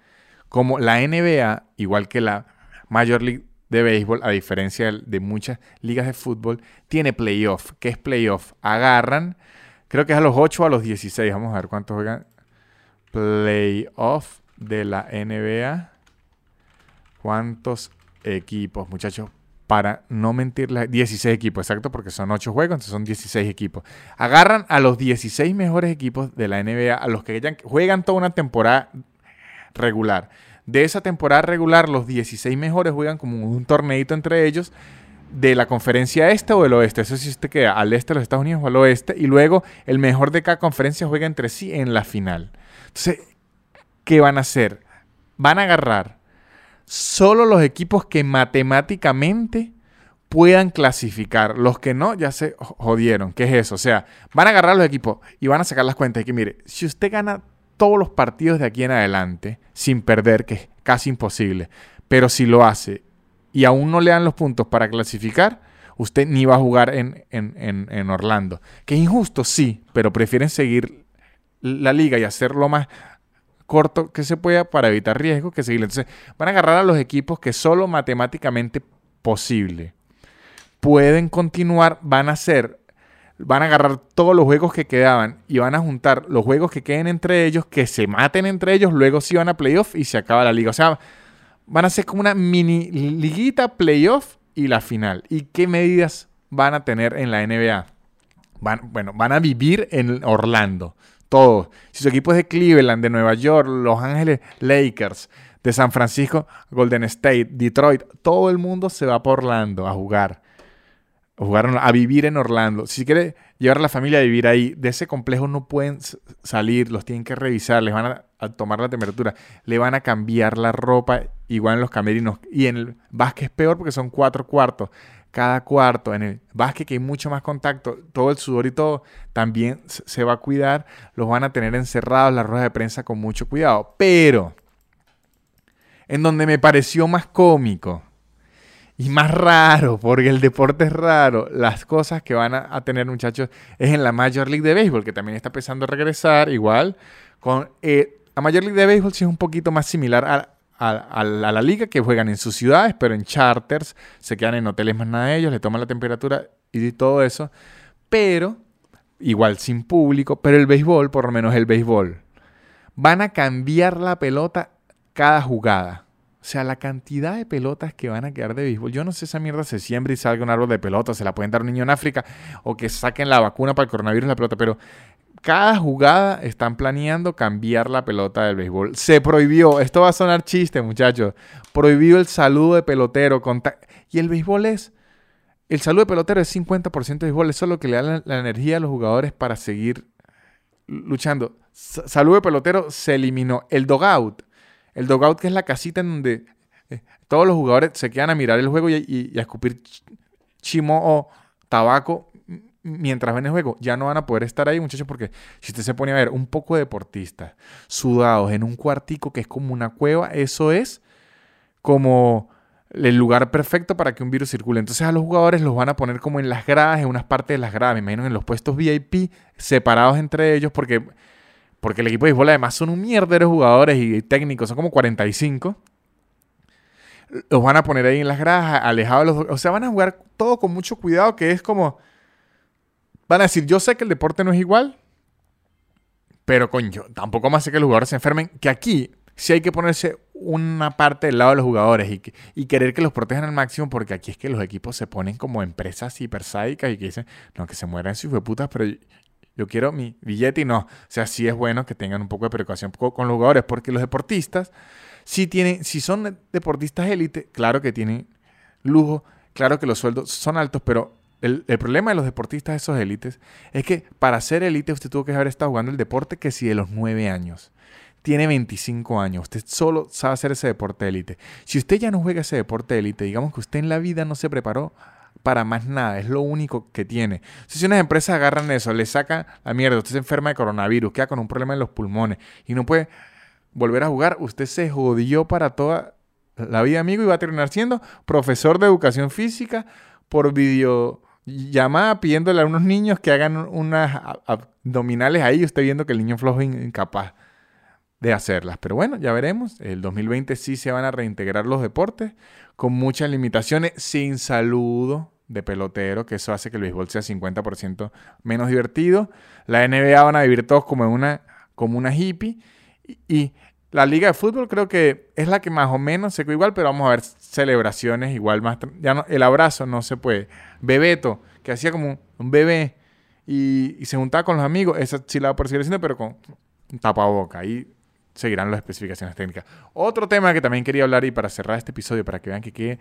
como la NBA, igual que la Major League de Béisbol, a diferencia de muchas ligas de fútbol, tiene playoff. ¿Qué es playoff? Agarran, creo que es a los 8 o a los 16. Vamos a ver cuántos juegan. Playoff de la NBA. ¿Cuántos equipos, muchachos? Para no mentirles, 16 equipos, exacto, porque son 8 juegos, entonces son 16 equipos. Agarran a los 16 mejores equipos de la NBA, a los que juegan toda una temporada regular. De esa temporada regular, los 16 mejores juegan como un torneito entre ellos de la conferencia este o del oeste. Eso sí usted queda al este de los Estados Unidos o al oeste. Y luego el mejor de cada conferencia juega entre sí en la final. ¿Qué van a hacer? Van a agarrar solo los equipos que matemáticamente puedan clasificar. Los que no, ya se jodieron. ¿Qué es eso? O sea, van a agarrar los equipos y van a sacar las cuentas. Y que mire, si usted gana todos los partidos de aquí en adelante sin perder, que es casi imposible. Pero si lo hace y aún no le dan los puntos para clasificar, usted ni va a jugar en, en, Orlando. Que es injusto, sí, pero prefieren seguir la liga y hacerlo lo más corto que se pueda para evitar riesgo que seguir. Entonces van a agarrar a los equipos que solo matemáticamente posible pueden continuar, van a ser van a agarrar todos los juegos que quedaban y van a juntar los juegos que queden entre ellos, que se maten entre ellos, luego sí van a playoff y se acaba la liga. O sea, van a ser como una mini liguita, playoff y la final. ¿Y qué medidas van a tener en la NBA? Van, bueno, van a vivir en Orlando. Todos. Si su equipo es de Cleveland, de Nueva York, Los Ángeles Lakers, de San Francisco, Golden State, Detroit, todo el mundo se va por Orlando a jugar jugaron a vivir en Orlando. Si quiere llevar a la familia a vivir ahí, de ese complejo no pueden salir, los tienen que revisar, les van a, tomar la temperatura, le van a cambiar la ropa, igual en los camerinos. Y en el básquet es peor porque son cuatro cuartos. Cada cuarto, en el básquet que hay mucho más contacto, todo el sudor y todo, también se va a cuidar, los van a tener encerrados, las ruedas de prensa con mucho cuidado. Pero, en donde me pareció más cómico, y más raro, porque el deporte es raro. Las cosas que van a, tener, muchachos, es en la Major League de Béisbol, que también está empezando a regresar igual. Con, eh, la Major League de Béisbol sí es un poquito más similar a, a, la liga, que juegan en sus ciudades, pero en charters, se quedan en hoteles más nada de ellos, le toman la temperatura y todo eso. Pero, igual sin público, pero el béisbol, por lo menos el béisbol, van a cambiar la pelota cada jugada. O sea, la cantidad de pelotas que van a quedar de béisbol. Yo no sé esa mierda se siembra y salga un árbol de pelotas, se la pueden dar a un niño en África o que saquen la vacuna para el coronavirus la pelota, pero cada jugada están planeando cambiar la pelota del béisbol. Se prohibió, esto va a sonar chiste, muchachos. Prohibió el saludo de pelotero. Y el béisbol es. El saludo de pelotero es 50% de béisbol, eso es lo que le da la, energía a los jugadores para seguir luchando. Saludo de pelotero se eliminó. El dogout el dogout, que es la casita en donde eh, todos los jugadores se quedan a mirar el juego y, a escupir chimo o tabaco mientras ven el juego. Ya no van a poder estar ahí, muchachos, porque si usted se pone a ver un poco de deportistas sudados en un cuartico que es como una cueva, eso es como el lugar perfecto para que un virus circule. Entonces a los jugadores los van a poner como en las gradas, en unas partes de las gradas, me imagino en los puestos VIP, separados entre ellos, porque porque el equipo de béisbol además son un mierda de jugadores y técnicos, son como 45. Los van a poner ahí en las gradas, alejados de los... O sea, van a jugar todo con mucho cuidado, que es como... Van a decir, yo sé que el deporte no es igual, pero coño, tampoco más sé que los jugadores se enfermen, que aquí sí hay que ponerse una parte del lado de los jugadores y, y, querer que los protejan al máximo, porque aquí es que los equipos se ponen como empresas hipersádicas y que dicen, no, que se mueran sus putas, pero yo quiero mi billete y no. O sea, sí es bueno que tengan un poco de precaución con los jugadores, porque los deportistas, si, tienen, si son deportistas élite, claro que tienen lujo, claro que los sueldos son altos, pero el, problema de los deportistas, esos élites, es que para ser élite usted tuvo que haber estado jugando el deporte que si de los 9 años. Tiene 25 años, usted solo sabe hacer ese deporte élite. Si usted ya no juega ese deporte élite, digamos que usted en la vida no se preparó para más nada, es lo único que tiene. Si unas empresas agarran eso, le sacan la mierda, usted se enferma de coronavirus, queda con un problema en los pulmones y no puede volver a jugar, usted se jodió para toda la vida, amigo, y va a terminar siendo profesor de educación física por video llamada pidiéndole a unos niños que hagan unas abdominales ahí, usted viendo que el niño flojo es incapaz de hacerlas. Pero bueno, ya veremos. El 2020 sí se van a reintegrar los deportes con muchas limitaciones, sin saludo de pelotero, que eso hace que el béisbol sea 50% menos divertido. La NBA van a vivir todos como una, como una hippie. Y, la liga de fútbol creo que es la que más o menos se igual, pero vamos a ver celebraciones igual más... Ya no, el abrazo no se puede. Bebeto, que hacía como un bebé y, se juntaba con los amigos, esa sí la a seguir haciendo, pero con tapaboca. Ahí seguirán las especificaciones técnicas. Otro tema que también quería hablar y para cerrar este episodio, para que vean que quede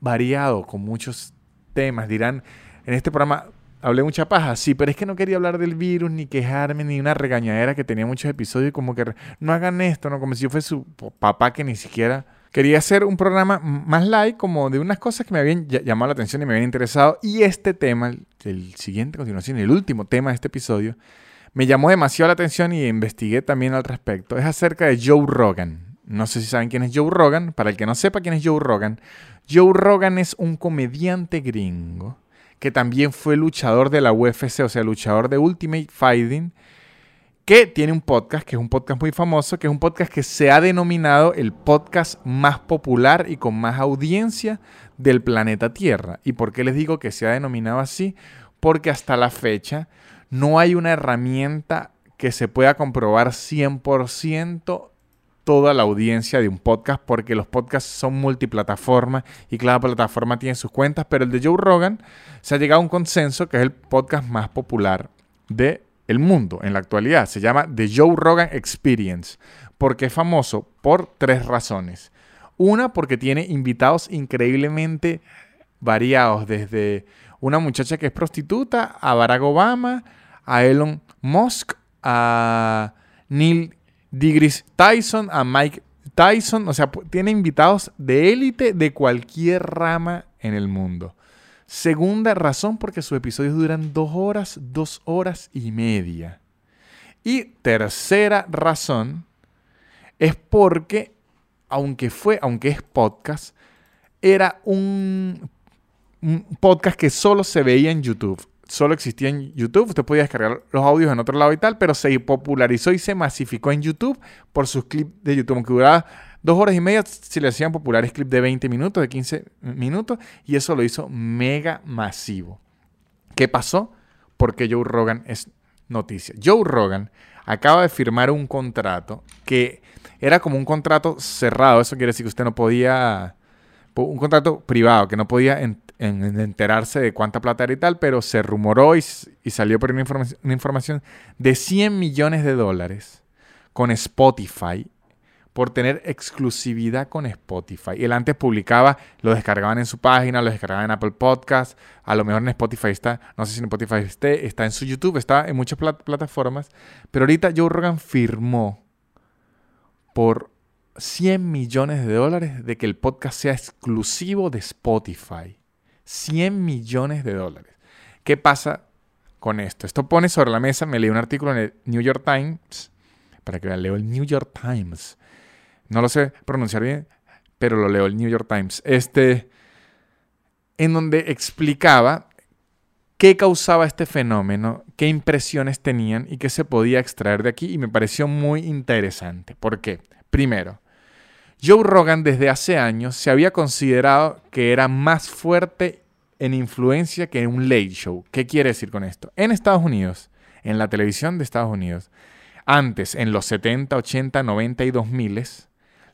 variado con muchos temas, dirán, en este programa hablé mucha paja, sí, pero es que no quería hablar del virus, ni quejarme, ni una regañadera que tenía muchos episodios, como que no hagan esto, ¿no? Como si yo fuese su papá que ni siquiera Quería hacer un programa más light, como de unas cosas que me habían llamado la atención y me habían interesado. Y este tema, el siguiente continuación, el último tema de este episodio, me llamó demasiado la atención y investigué también al respecto. Es acerca de Joe Rogan. No sé si saben quién es Joe Rogan. Para el que no sepa quién es Joe Rogan, Joe Rogan es un comediante gringo que también fue luchador de la UFC, o sea, luchador de Ultimate Fighting que tiene un podcast, que es un podcast muy famoso, que es un podcast que se ha denominado el podcast más popular y con más audiencia del planeta Tierra. ¿Y por qué les digo que se ha denominado así? Porque hasta la fecha no hay una herramienta que se pueda comprobar 100% toda la audiencia de un podcast, porque los podcasts son multiplataformas y cada plataforma tiene sus cuentas, pero el de Joe Rogan se ha llegado a un consenso que es el podcast más popular de el mundo en la actualidad. Se llama The Joe Rogan Experience, porque es famoso por tres razones. Una, porque tiene invitados increíblemente variados, desde una muchacha que es prostituta, a Barack Obama, a Elon Musk, a Neil deGrasse Tyson, a Mike Tyson. O sea, tiene invitados de élite de cualquier rama en el mundo. Segunda razón, porque sus episodios duran dos horas, dos horas y media. Y tercera razón, es porque, aunque fue, aunque es podcast, era un, un podcast que solo se veía en YouTube solo existía en YouTube. Usted podía descargar los audios en otro lado y tal, pero se popularizó y se masificó en YouTube por sus clips de YouTube, aunque duraba dos horas y media, si le hacían populares clips de 20 minutos, de 15 minutos, y eso lo hizo mega masivo. ¿Qué pasó? Porque Joe Rogan es noticia. Joe Rogan acaba de firmar un contrato que era como un contrato cerrado, eso quiere decir que usted no podía, un contrato privado, que no podía en, enterarse de cuánta plata era y tal, pero se rumoró y, salió por una, una información de 100 millones de dólares con Spotify por tener exclusividad con Spotify. Él antes publicaba, lo descargaban en su página, lo descargaban en Apple Podcasts, a lo mejor en Spotify está, no sé si en Spotify esté, está en su YouTube, está en muchas plataformas, pero ahorita Joe Rogan firmó por 100 millones de dólares de que el podcast sea exclusivo de Spotify. 100 millones de dólares. ¿Qué pasa con esto? Esto pone sobre la mesa, me leí un artículo en el New York Times, para que vean, leo el New York Times no lo sé pronunciar bien, pero lo leo el New York Times. Este, en donde explicaba qué causaba este fenómeno, qué impresiones tenían y qué se podía extraer de aquí y me pareció muy interesante. ¿Por qué? Primero, Joe Rogan desde hace años se había considerado que era más fuerte en influencia que un late show. ¿Qué quiere decir con esto? En Estados Unidos, en la televisión de Estados Unidos, antes, en los 70, 80, 90 y 2000,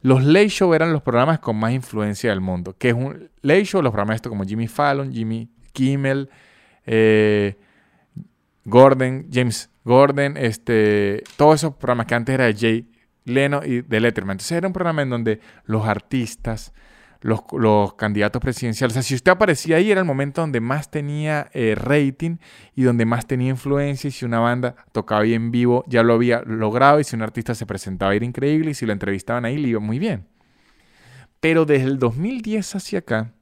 los late show eran los programas con más influencia del mundo. Que es un late show? Los programas como Jimmy Fallon, Jimmy Kimmel, eh, Gordon, James Gordon, este, todos esos programas que antes era de Jay Leno y de Letterman. Entonces era un programa en donde los artistas, los, candidatos presidenciales, o sea, si usted aparecía ahí era el momento donde más tenía eh, rating y donde más tenía influencia y si una banda tocaba ahí en vivo ya lo había logrado y si un artista se presentaba era increíble y si lo entrevistaban ahí le iba muy bien. Pero desde el 2010 hacia acá,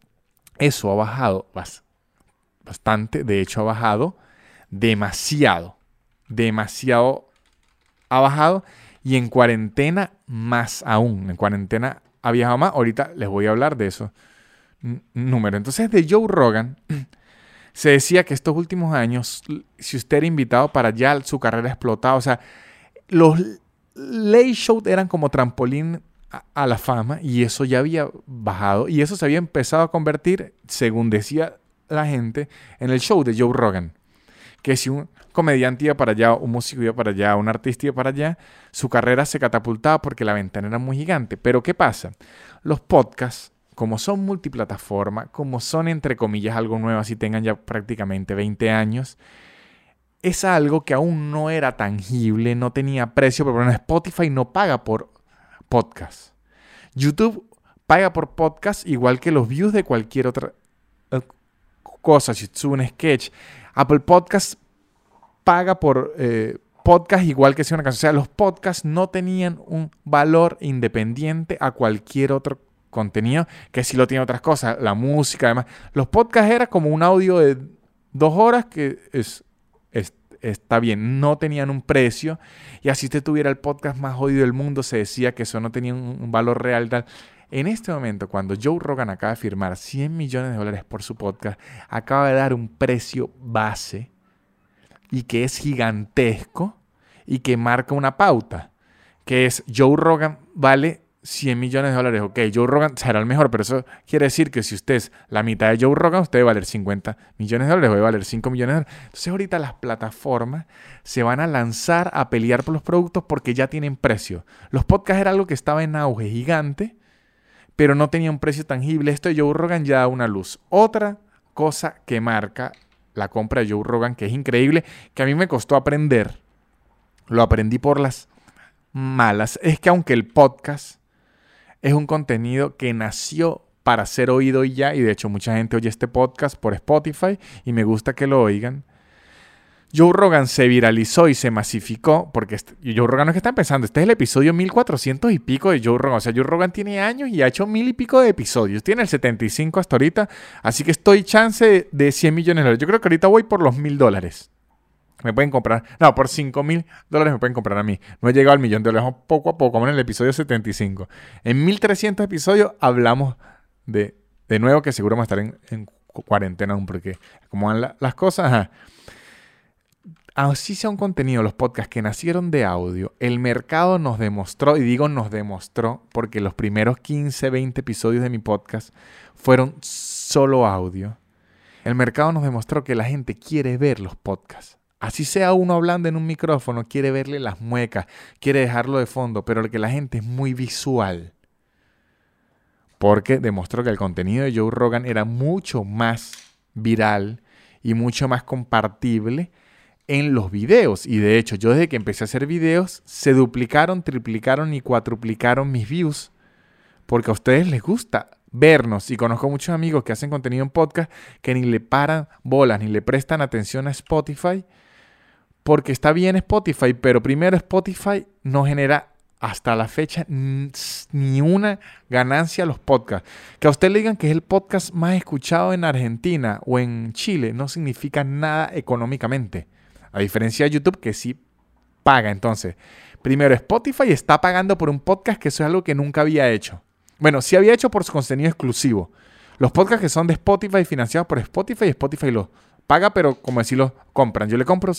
eso ha bajado bastante, de hecho ha bajado demasiado, demasiado ha bajado y en cuarentena más aún. En cuarentena ha viajado más. Ahorita les voy a hablar de eso. Número. Entonces, de Joe Rogan, se decía que estos últimos años, si usted era invitado para allá, su carrera explotaba. O sea, los late shows eran como trampolín a, la fama y eso ya había bajado y eso se había empezado a convertir, según decía la gente, en el show de Joe Rogan. Que si un, comediante iba para allá, un músico iba para allá, un artista iba para allá, su carrera se catapultaba porque la ventana era muy gigante. Pero ¿qué pasa? Los podcasts, como son multiplataforma, como son entre comillas algo nuevo, así tengan ya prácticamente 20 años, es algo que aún no era tangible, no tenía precio, pero Spotify no paga por podcast. YouTube paga por podcast igual que los views de cualquier otra eh, cosa, si es un sketch. Apple Podcast paga por eh, podcast igual que si una canción. O sea, los podcasts no tenían un valor independiente a cualquier otro contenido que si lo tiene otras cosas, la música, además. Los podcasts era como un audio de dos horas que es, está bien, no tenían un precio y así usted tuviera el podcast más jodido del mundo, se decía que eso no tenía un, valor real. Tal. En este momento, cuando Joe Rogan acaba de firmar 100 millones de dólares por su podcast, acaba de dar un precio base y que es gigantesco y que marca una pauta, que es Joe Rogan vale 100 millones de dólares. Ok, Joe Rogan será el mejor, pero eso quiere decir que si usted es la mitad de Joe Rogan, usted debe valer 50 millones de dólares, debe valer 5 millones de dólares. Entonces ahorita las plataformas se van a lanzar a pelear por los productos porque ya tienen precio. Los podcasts era algo que estaba en auge gigante, pero no tenía un precio tangible. Esto de Joe Rogan ya da una luz. Otra cosa que marca la compra de Joe Rogan, que es increíble, que a mí me costó aprender, lo aprendí por las malas, es que aunque el podcast es un contenido que nació para ser oído y ya, y de hecho mucha gente oye este podcast por Spotify y me gusta que lo oigan, Joe Rogan se viralizó y se masificó, porque Joe Rogan no es que está empezando, este es el episodio 1400 y pico de Joe Rogan. O sea, Joe Rogan tiene años y ha hecho mil y pico de episodios. Tiene el 75 hasta ahorita, así que estoy chance de 100 millones de dólares. Yo creo que ahorita voy por los mil dólares. Me pueden comprar, no, por 5 mil dólares me pueden comprar a mí. No he llegado al millón de dólares, poco a poco, como en el episodio 75. En 1300 episodios hablamos de, de nuevo, que seguro vamos a estar en, cuarentena aún, porque como van las cosas, así sea un contenido, los podcasts que nacieron de audio, el mercado nos demostró, y digo nos demostró, porque los primeros 15, 20 episodios de mi podcast fueron solo audio. El mercado nos demostró que la gente quiere ver los podcasts. Así sea uno hablando en un micrófono, quiere verle las muecas, quiere dejarlo de fondo, pero que la gente es muy visual. Porque demostró que el contenido de Joe Rogan era mucho más viral y mucho más compartible en los videos. Y de hecho, yo desde que empecé a hacer videos, se duplicaron, triplicaron y cuatruplicaron mis views. Porque a ustedes les gusta vernos. Y conozco muchos amigos que hacen contenido en podcast que ni le paran bolas, ni le prestan atención a Spotify. Porque está bien Spotify, pero primero Spotify no genera hasta la fecha ni una ganancia a los podcasts. Que a usted le digan que es el podcast más escuchado en Argentina o en Chile no significa nada económicamente. A diferencia de YouTube que sí paga. Entonces, primero Spotify está pagando por un podcast que eso es algo que nunca había hecho. Bueno, sí había hecho por su contenido exclusivo. Los podcasts que son de Spotify financiados por Spotify, Spotify los paga, pero como decirlo, compran. Yo le compro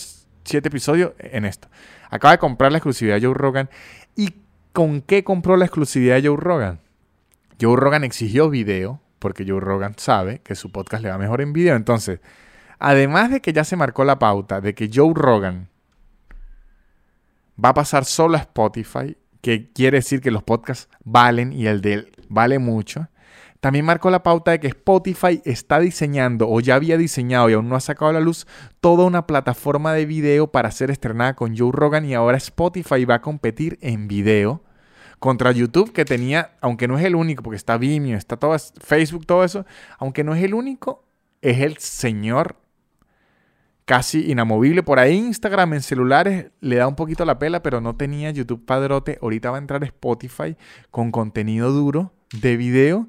siete episodios en esto. Acaba de comprar la exclusividad de Joe Rogan. ¿Y con qué compró la exclusividad de Joe Rogan? Joe Rogan exigió video, porque Joe Rogan sabe que su podcast le va mejor en video. Entonces, además de que ya se marcó la pauta de que Joe Rogan va a pasar solo a Spotify, que quiere decir que los podcasts valen y el de él vale mucho. También marcó la pauta de que Spotify está diseñando o ya había diseñado y aún no ha sacado a la luz toda una plataforma de video para ser estrenada con Joe Rogan y ahora Spotify va a competir en video contra YouTube que tenía, aunque no es el único, porque está Vimeo, está todo Facebook, todo eso, aunque no es el único, es el señor casi inamovible. Por ahí Instagram en celulares le da un poquito la pela, pero no tenía YouTube padrote. Ahorita va a entrar Spotify con contenido duro de video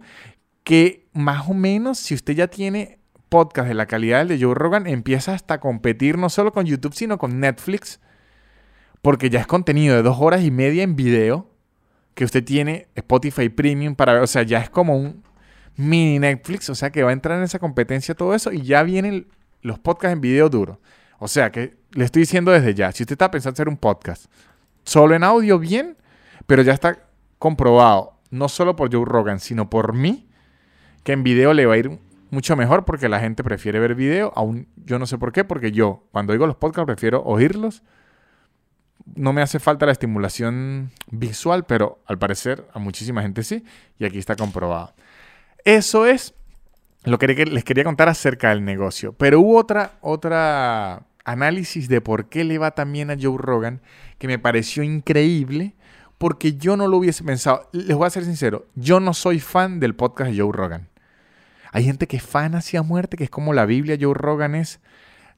que más o menos si usted ya tiene podcast de la calidad del de Joe Rogan, empieza hasta a competir no solo con YouTube, sino con Netflix, porque ya es contenido de dos horas y media en video que usted tiene Spotify Premium para ver, o sea, ya es como un mini Netflix, o sea que va a entrar en esa competencia todo eso y ya vienen los podcasts en video duro. O sea que le estoy diciendo desde ya, si usted está pensando hacer un podcast solo en audio, bien, pero ya está comprobado, no solo por Joe Rogan, sino por mí, que en video le va a ir mucho mejor porque la gente prefiere ver video, aún yo no sé por qué, porque yo cuando oigo los podcasts prefiero oírlos. No me hace falta la estimulación visual, pero al parecer a muchísima gente sí, y aquí está comprobado. Eso es lo que les quería contar acerca del negocio. Pero hubo otra, otra análisis de por qué le va tan bien a Joe Rogan que me pareció increíble porque yo no lo hubiese pensado. Les voy a ser sincero, yo no soy fan del podcast de Joe Rogan. Hay gente que es fan hacia muerte, que es como la Biblia, Joe Rogan es.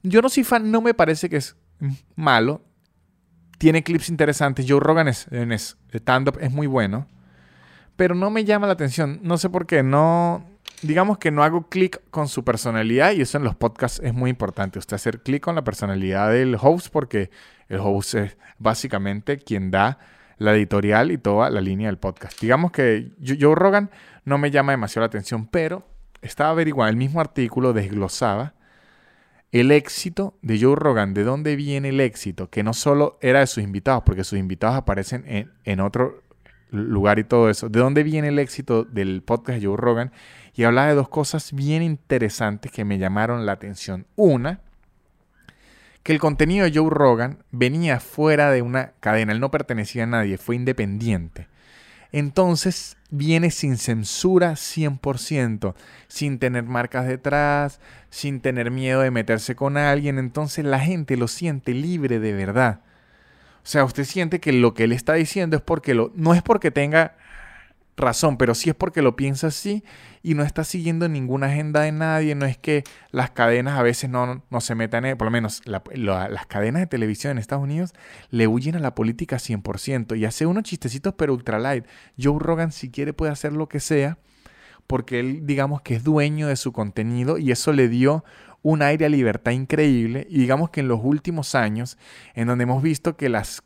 Yo no soy fan, no me parece que es malo. Tiene clips interesantes. Joe Rogan es, es stand-up es muy bueno. Pero no me llama la atención. No sé por qué. No, digamos que no hago clic con su personalidad y eso en los podcasts es muy importante. Usted hacer clic con la personalidad del host porque el host es básicamente quien da la editorial y toda la línea del podcast. Digamos que Joe Rogan no me llama demasiado la atención, pero estaba averiguando, el mismo artículo desglosaba el éxito de Joe Rogan, de dónde viene el éxito, que no solo era de sus invitados, porque sus invitados aparecen en, en otro lugar y todo eso, de dónde viene el éxito del podcast de Joe Rogan y hablaba de dos cosas bien interesantes que me llamaron la atención. Una, que el contenido de Joe Rogan venía fuera de una cadena, él no pertenecía a nadie, fue independiente. Entonces viene sin censura 100%, sin tener marcas detrás, sin tener miedo de meterse con alguien. Entonces la gente lo siente libre de verdad. O sea, usted siente que lo que él está diciendo es porque lo, no es porque tenga razón, pero sí es porque lo piensa así y no está siguiendo ninguna agenda de nadie. No es que las cadenas a veces no, no se metan, en, por lo menos las cadenas de televisión en Estados Unidos le huyen a la política 100% y hace unos chistecitos pero ultra light. Joe Rogan si quiere puede hacer lo que sea porque él digamos que es dueño de su contenido y eso le dio un aire a libertad increíble y digamos que en los últimos años en donde hemos visto que las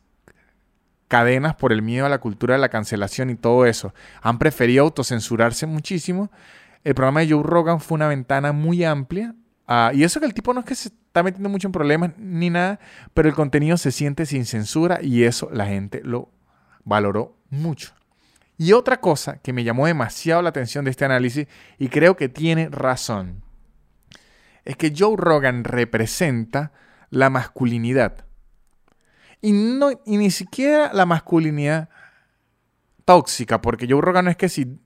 cadenas por el miedo a la cultura de la cancelación y todo eso. Han preferido autocensurarse muchísimo. El programa de Joe Rogan fue una ventana muy amplia. Ah, y eso que el tipo no es que se está metiendo mucho en problemas ni nada, pero el contenido se siente sin censura y eso la gente lo valoró mucho. Y otra cosa que me llamó demasiado la atención de este análisis, y creo que tiene razón, es que Joe Rogan representa la masculinidad. Y, no, y ni siquiera la masculinidad tóxica, porque Joe Rogan no es que si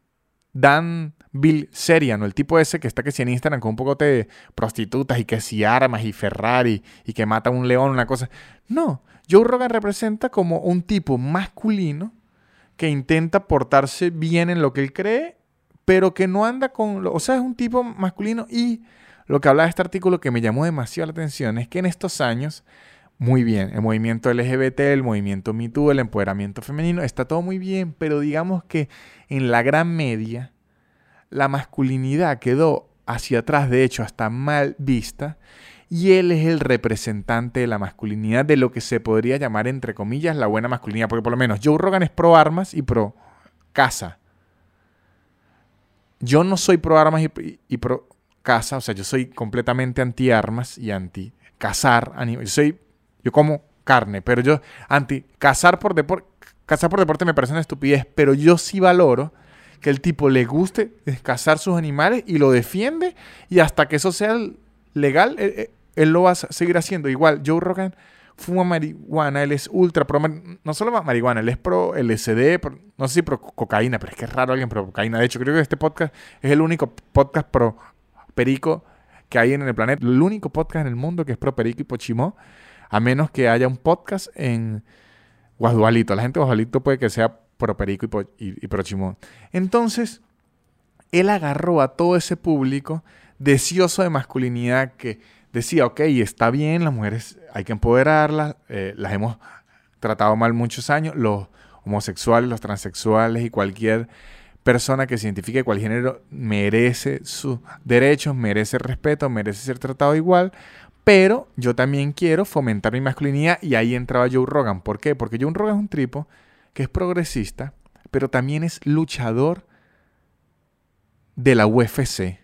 Dan Bill Serian, el tipo ese que está que si en Instagram con un poco de prostitutas y que si armas y Ferrari y que mata a un león, una cosa. No, Joe Rogan representa como un tipo masculino que intenta portarse bien en lo que él cree, pero que no anda con... O sea, es un tipo masculino y lo que habla de este artículo que me llamó demasiado la atención es que en estos años muy bien. El movimiento LGBT, el movimiento MeToo, el empoderamiento femenino, está todo muy bien, pero digamos que en la gran media la masculinidad quedó hacia atrás, de hecho, hasta mal vista, y él es el representante de la masculinidad, de lo que se podría llamar, entre comillas, la buena masculinidad, porque por lo menos Joe Rogan es pro armas y pro casa. Yo no soy pro armas y, y pro caza, o sea, yo soy completamente anti armas y anti cazar. Yo soy, yo como carne, pero yo anti cazar por deporte, cazar por deporte me parece una estupidez, pero yo sí valoro que el tipo le guste cazar sus animales y lo defiende y hasta que eso sea legal, él, lo va a seguir haciendo. Igual, Joe Rogan fuma marihuana, él es ultra pro, no solo marihuana, él es pro LSD, no sé si pro cocaína, pero es que es raro alguien pro cocaína. De hecho, creo que este podcast es el único podcast pro perico que hay en el planeta, el único podcast en el mundo que es pro perico y pochimó, a menos que haya un podcast en Guadualito. La gente de Guadualito puede que sea pro perico y, y pro chimó. Entonces, él agarró a todo ese público deseoso de masculinidad que decía, ok, está bien, las mujeres hay que empoderarlas, eh, las hemos tratado mal muchos años, los homosexuales, los transexuales y cualquier persona que se identifique cual género merece sus derechos, merece respeto, merece ser tratado igual, pero yo también quiero fomentar mi masculinidad y ahí entraba Joe Rogan. ¿Por qué? Porque Joe Rogan es un tripo que es progresista, pero también es luchador de la UFC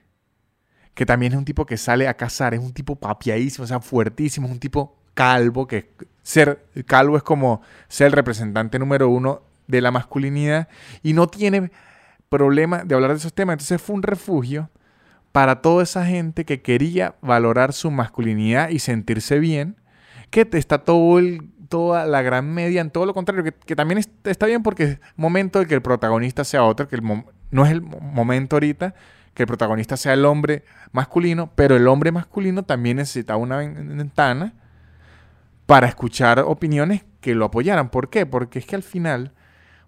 que también es un tipo que sale a cazar, es un tipo papiadísimo, o sea, fuertísimo, es un tipo calvo, que ser calvo es como ser el representante número uno de la masculinidad y no tiene problema de hablar de esos temas. Entonces fue un refugio para toda esa gente que quería valorar su masculinidad y sentirse bien, que está todo toda la gran media en todo lo contrario, que, también está bien porque es momento de que el protagonista sea otro, que el no es el momento ahorita que el protagonista sea el hombre masculino, pero el hombre masculino también necesita una ventana para escuchar opiniones que lo apoyaran. ¿Por qué? Porque es que al final,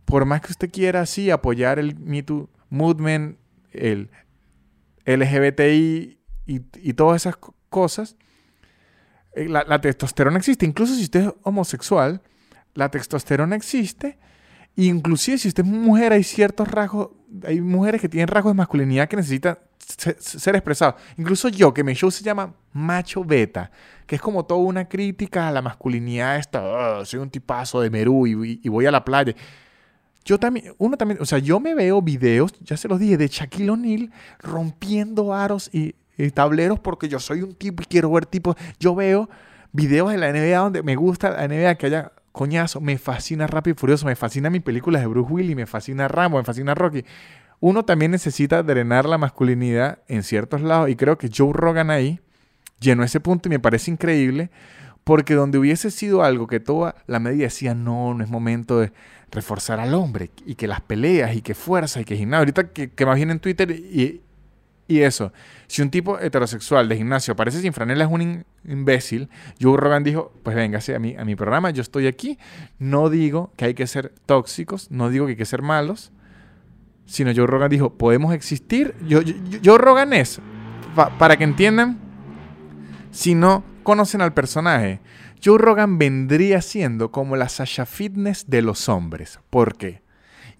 por más que usted quiera así apoyar el Me Too Movement, el LGBTI y, todas esas cosas, eh, la, testosterona existe. Incluso si usted es homosexual, la testosterona existe. Inclusive si usted es mujer, hay ciertos rasgos hay mujeres que tienen rasgos de masculinidad que necesitan ser expresados. Incluso yo, que mi show se llama Macho Beta, que es como toda una crítica a la masculinidad esta, oh, soy un tipazo de Merú y, voy a la playa. Yo también, uno también, o sea, yo me veo videos, ya se los dije, de Shaquille O'Neal rompiendo aros y, tableros porque yo soy un tipo y quiero ver tipos. Yo veo videos de la NBA donde me gusta la NBA que haya coñazo, me fascina Rápido y Furioso, me fascina mi películas de Bruce Willis, me fascina Rambo, me fascina Rocky. Uno también necesita drenar la masculinidad en ciertos lados y creo que Joe Rogan ahí llenó ese punto y me parece increíble porque donde hubiese sido algo que toda la media decía, no, no es momento de reforzar al hombre y que las peleas y que fuerza y que gimnasio. Ahorita que, que más bien en Twitter y, y eso, si un tipo heterosexual de gimnasio aparece sin franela es un imbécil, Joe Rogan dijo, pues véngase a mi, a mi programa, yo estoy aquí, no digo que hay que ser tóxicos, no digo que hay que ser malos, sino Joe Rogan dijo, podemos existir. Yo, yo, Rogan es, para que entiendan, si no conocen al personaje, Joe Rogan vendría siendo como la Sasha Fitness de los hombres. ¿Por qué?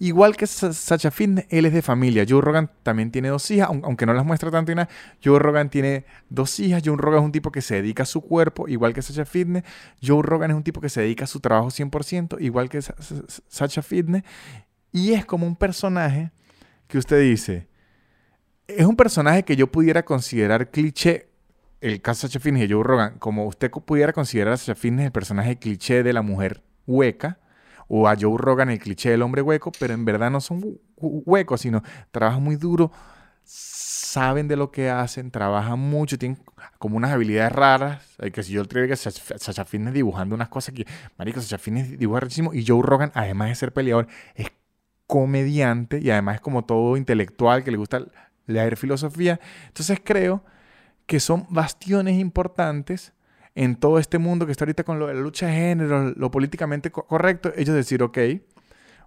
Igual que Sacha Fitness, él es de familia. Joe Rogan también tiene dos hijas, aunque no las muestra tanto y nada. Joe Rogan tiene dos hijas. Joe Rogan es un tipo que se dedica a su cuerpo, igual que Sacha Fitness. Joe Rogan es un tipo que se dedica a su trabajo 100%, igual que Sacha Fitness. Y es como un personaje que usted dice, es un personaje que yo pudiera considerar cliché el caso de Sacha Fitness y Joe Rogan, como usted pudiera considerar a Sacha Fitness el personaje cliché de la mujer hueca, o a Joe Rogan el cliché del hombre hueco, pero en verdad no son huecos, sino trabajan muy duro, saben de lo que hacen, trabajan mucho, tienen como unas habilidades raras. Que si yo el que Sacha Fitness dibujando unas cosas que, marico, Sacha Fitness dibuja muchísimo y Joe Rogan, además de ser peleador, es comediante y además es como todo intelectual que le gusta leer filosofía. Entonces creo que son bastiones importantes en todo este mundo que está ahorita con lo de la lucha de género, lo políticamente correcto, ellos decir, ok,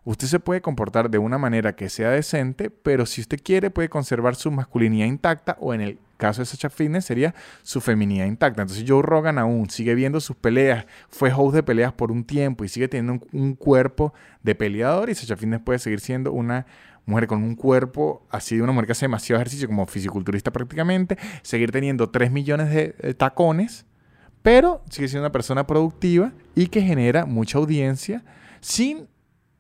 usted se puede comportar de una manera que sea decente, pero si usted quiere puede conservar su masculinidad intacta o en el caso de Sacha Fitness sería su feminidad intacta. Entonces Joe Rogan aún sigue viendo sus peleas, fue host de peleas por un tiempo y sigue teniendo un, cuerpo de peleador y Sacha Fitness puede seguir siendo una mujer con un cuerpo así de una mujer que hace demasiado ejercicio como fisiculturista prácticamente, seguir teniendo 3 millones de tacones pero sigue siendo una persona productiva y que genera mucha audiencia sin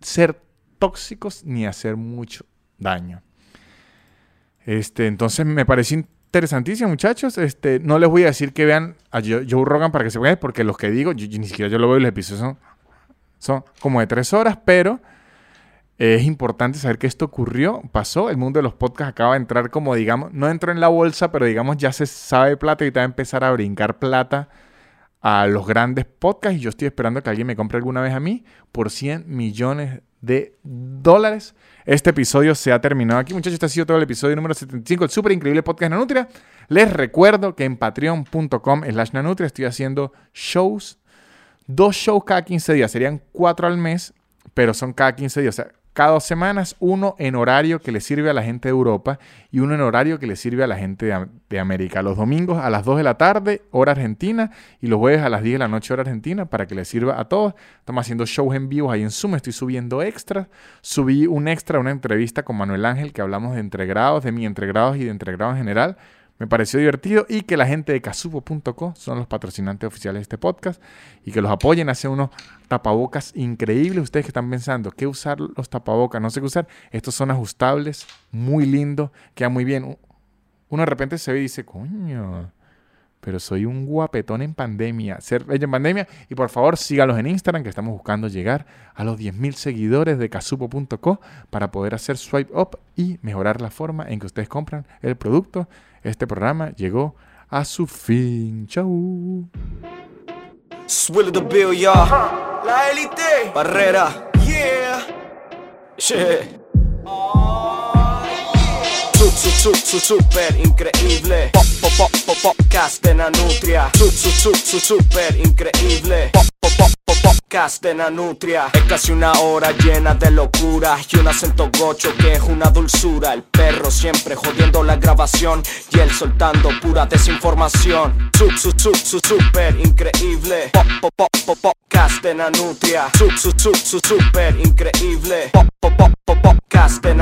ser tóxicos ni hacer mucho daño. Este, entonces me parece interesantísimo, muchachos. Este, no les voy a decir que vean a Joe, Rogan para que se vean, porque los que digo, ni siquiera yo lo veo, los episodios son, son como de tres horas, pero es importante saber que esto ocurrió, pasó. El mundo de los podcasts acaba de entrar como, digamos, no entró en la bolsa, pero digamos ya se sabe plata y te va a empezar a brincar plata a los grandes podcasts. Y yo estoy esperando que alguien me compre alguna vez a mí por 100 millones de dólares. Este episodio se ha terminado aquí, muchachos. Este ha sido todo el episodio número 75 el súper increíble podcast Nanutria. Les recuerdo que en patreon.com slash nanutria estoy haciendo shows, dos shows cada 15 días. Serían cuatro al mes, pero son cada 15 días. O sea, cada dos semanas, uno en horario que le sirve a la gente de Europa y uno en horario que le sirve a la gente de, América. Los domingos a las 2 de la tarde, hora argentina, y los jueves a las 10 de la noche, hora argentina, para que le sirva a todos. Estamos haciendo shows en vivo ahí en Zoom, estoy subiendo extras. Subí un extra, una entrevista con Manuel Ángel, que hablamos de entregrados, de mi entregrados y de entregrados en general me pareció divertido y que la gente de casupo.co son los patrocinantes oficiales de este podcast y que los apoyen, hace unos tapabocas increíbles. Ustedes que están pensando, ¿qué usar los tapabocas? No sé qué usar. Estos son ajustables, muy lindos, queda muy bien. Uno de repente se ve y dice, coño, pero soy un guapetón en pandemia. Ser en pandemia. Y por favor, sígalos en Instagram, que estamos buscando llegar a los 10.000 seguidores de casupo.co para poder hacer swipe up y mejorar la forma en que ustedes compran el producto. Este programa llegó a su fin. Chau. La élite. Barrera. Yeah. Su, su, su, super increíble. Pop, pop, pop, pop, podcast de Nanutria. Su, su, su, su, super increíble. Pop, pop, pop, pop, podcast de. Es casi una hora llena de locura y un acento gocho que es una dulzura. El perro siempre jodiendo la grabación y él soltando pura desinformación. Su, su, su, su, super increíble. Pop, pop, pop, pop, podcast de Nanutria. Su, su, su, su, super increíble. Pop, pop, pop, podcast de.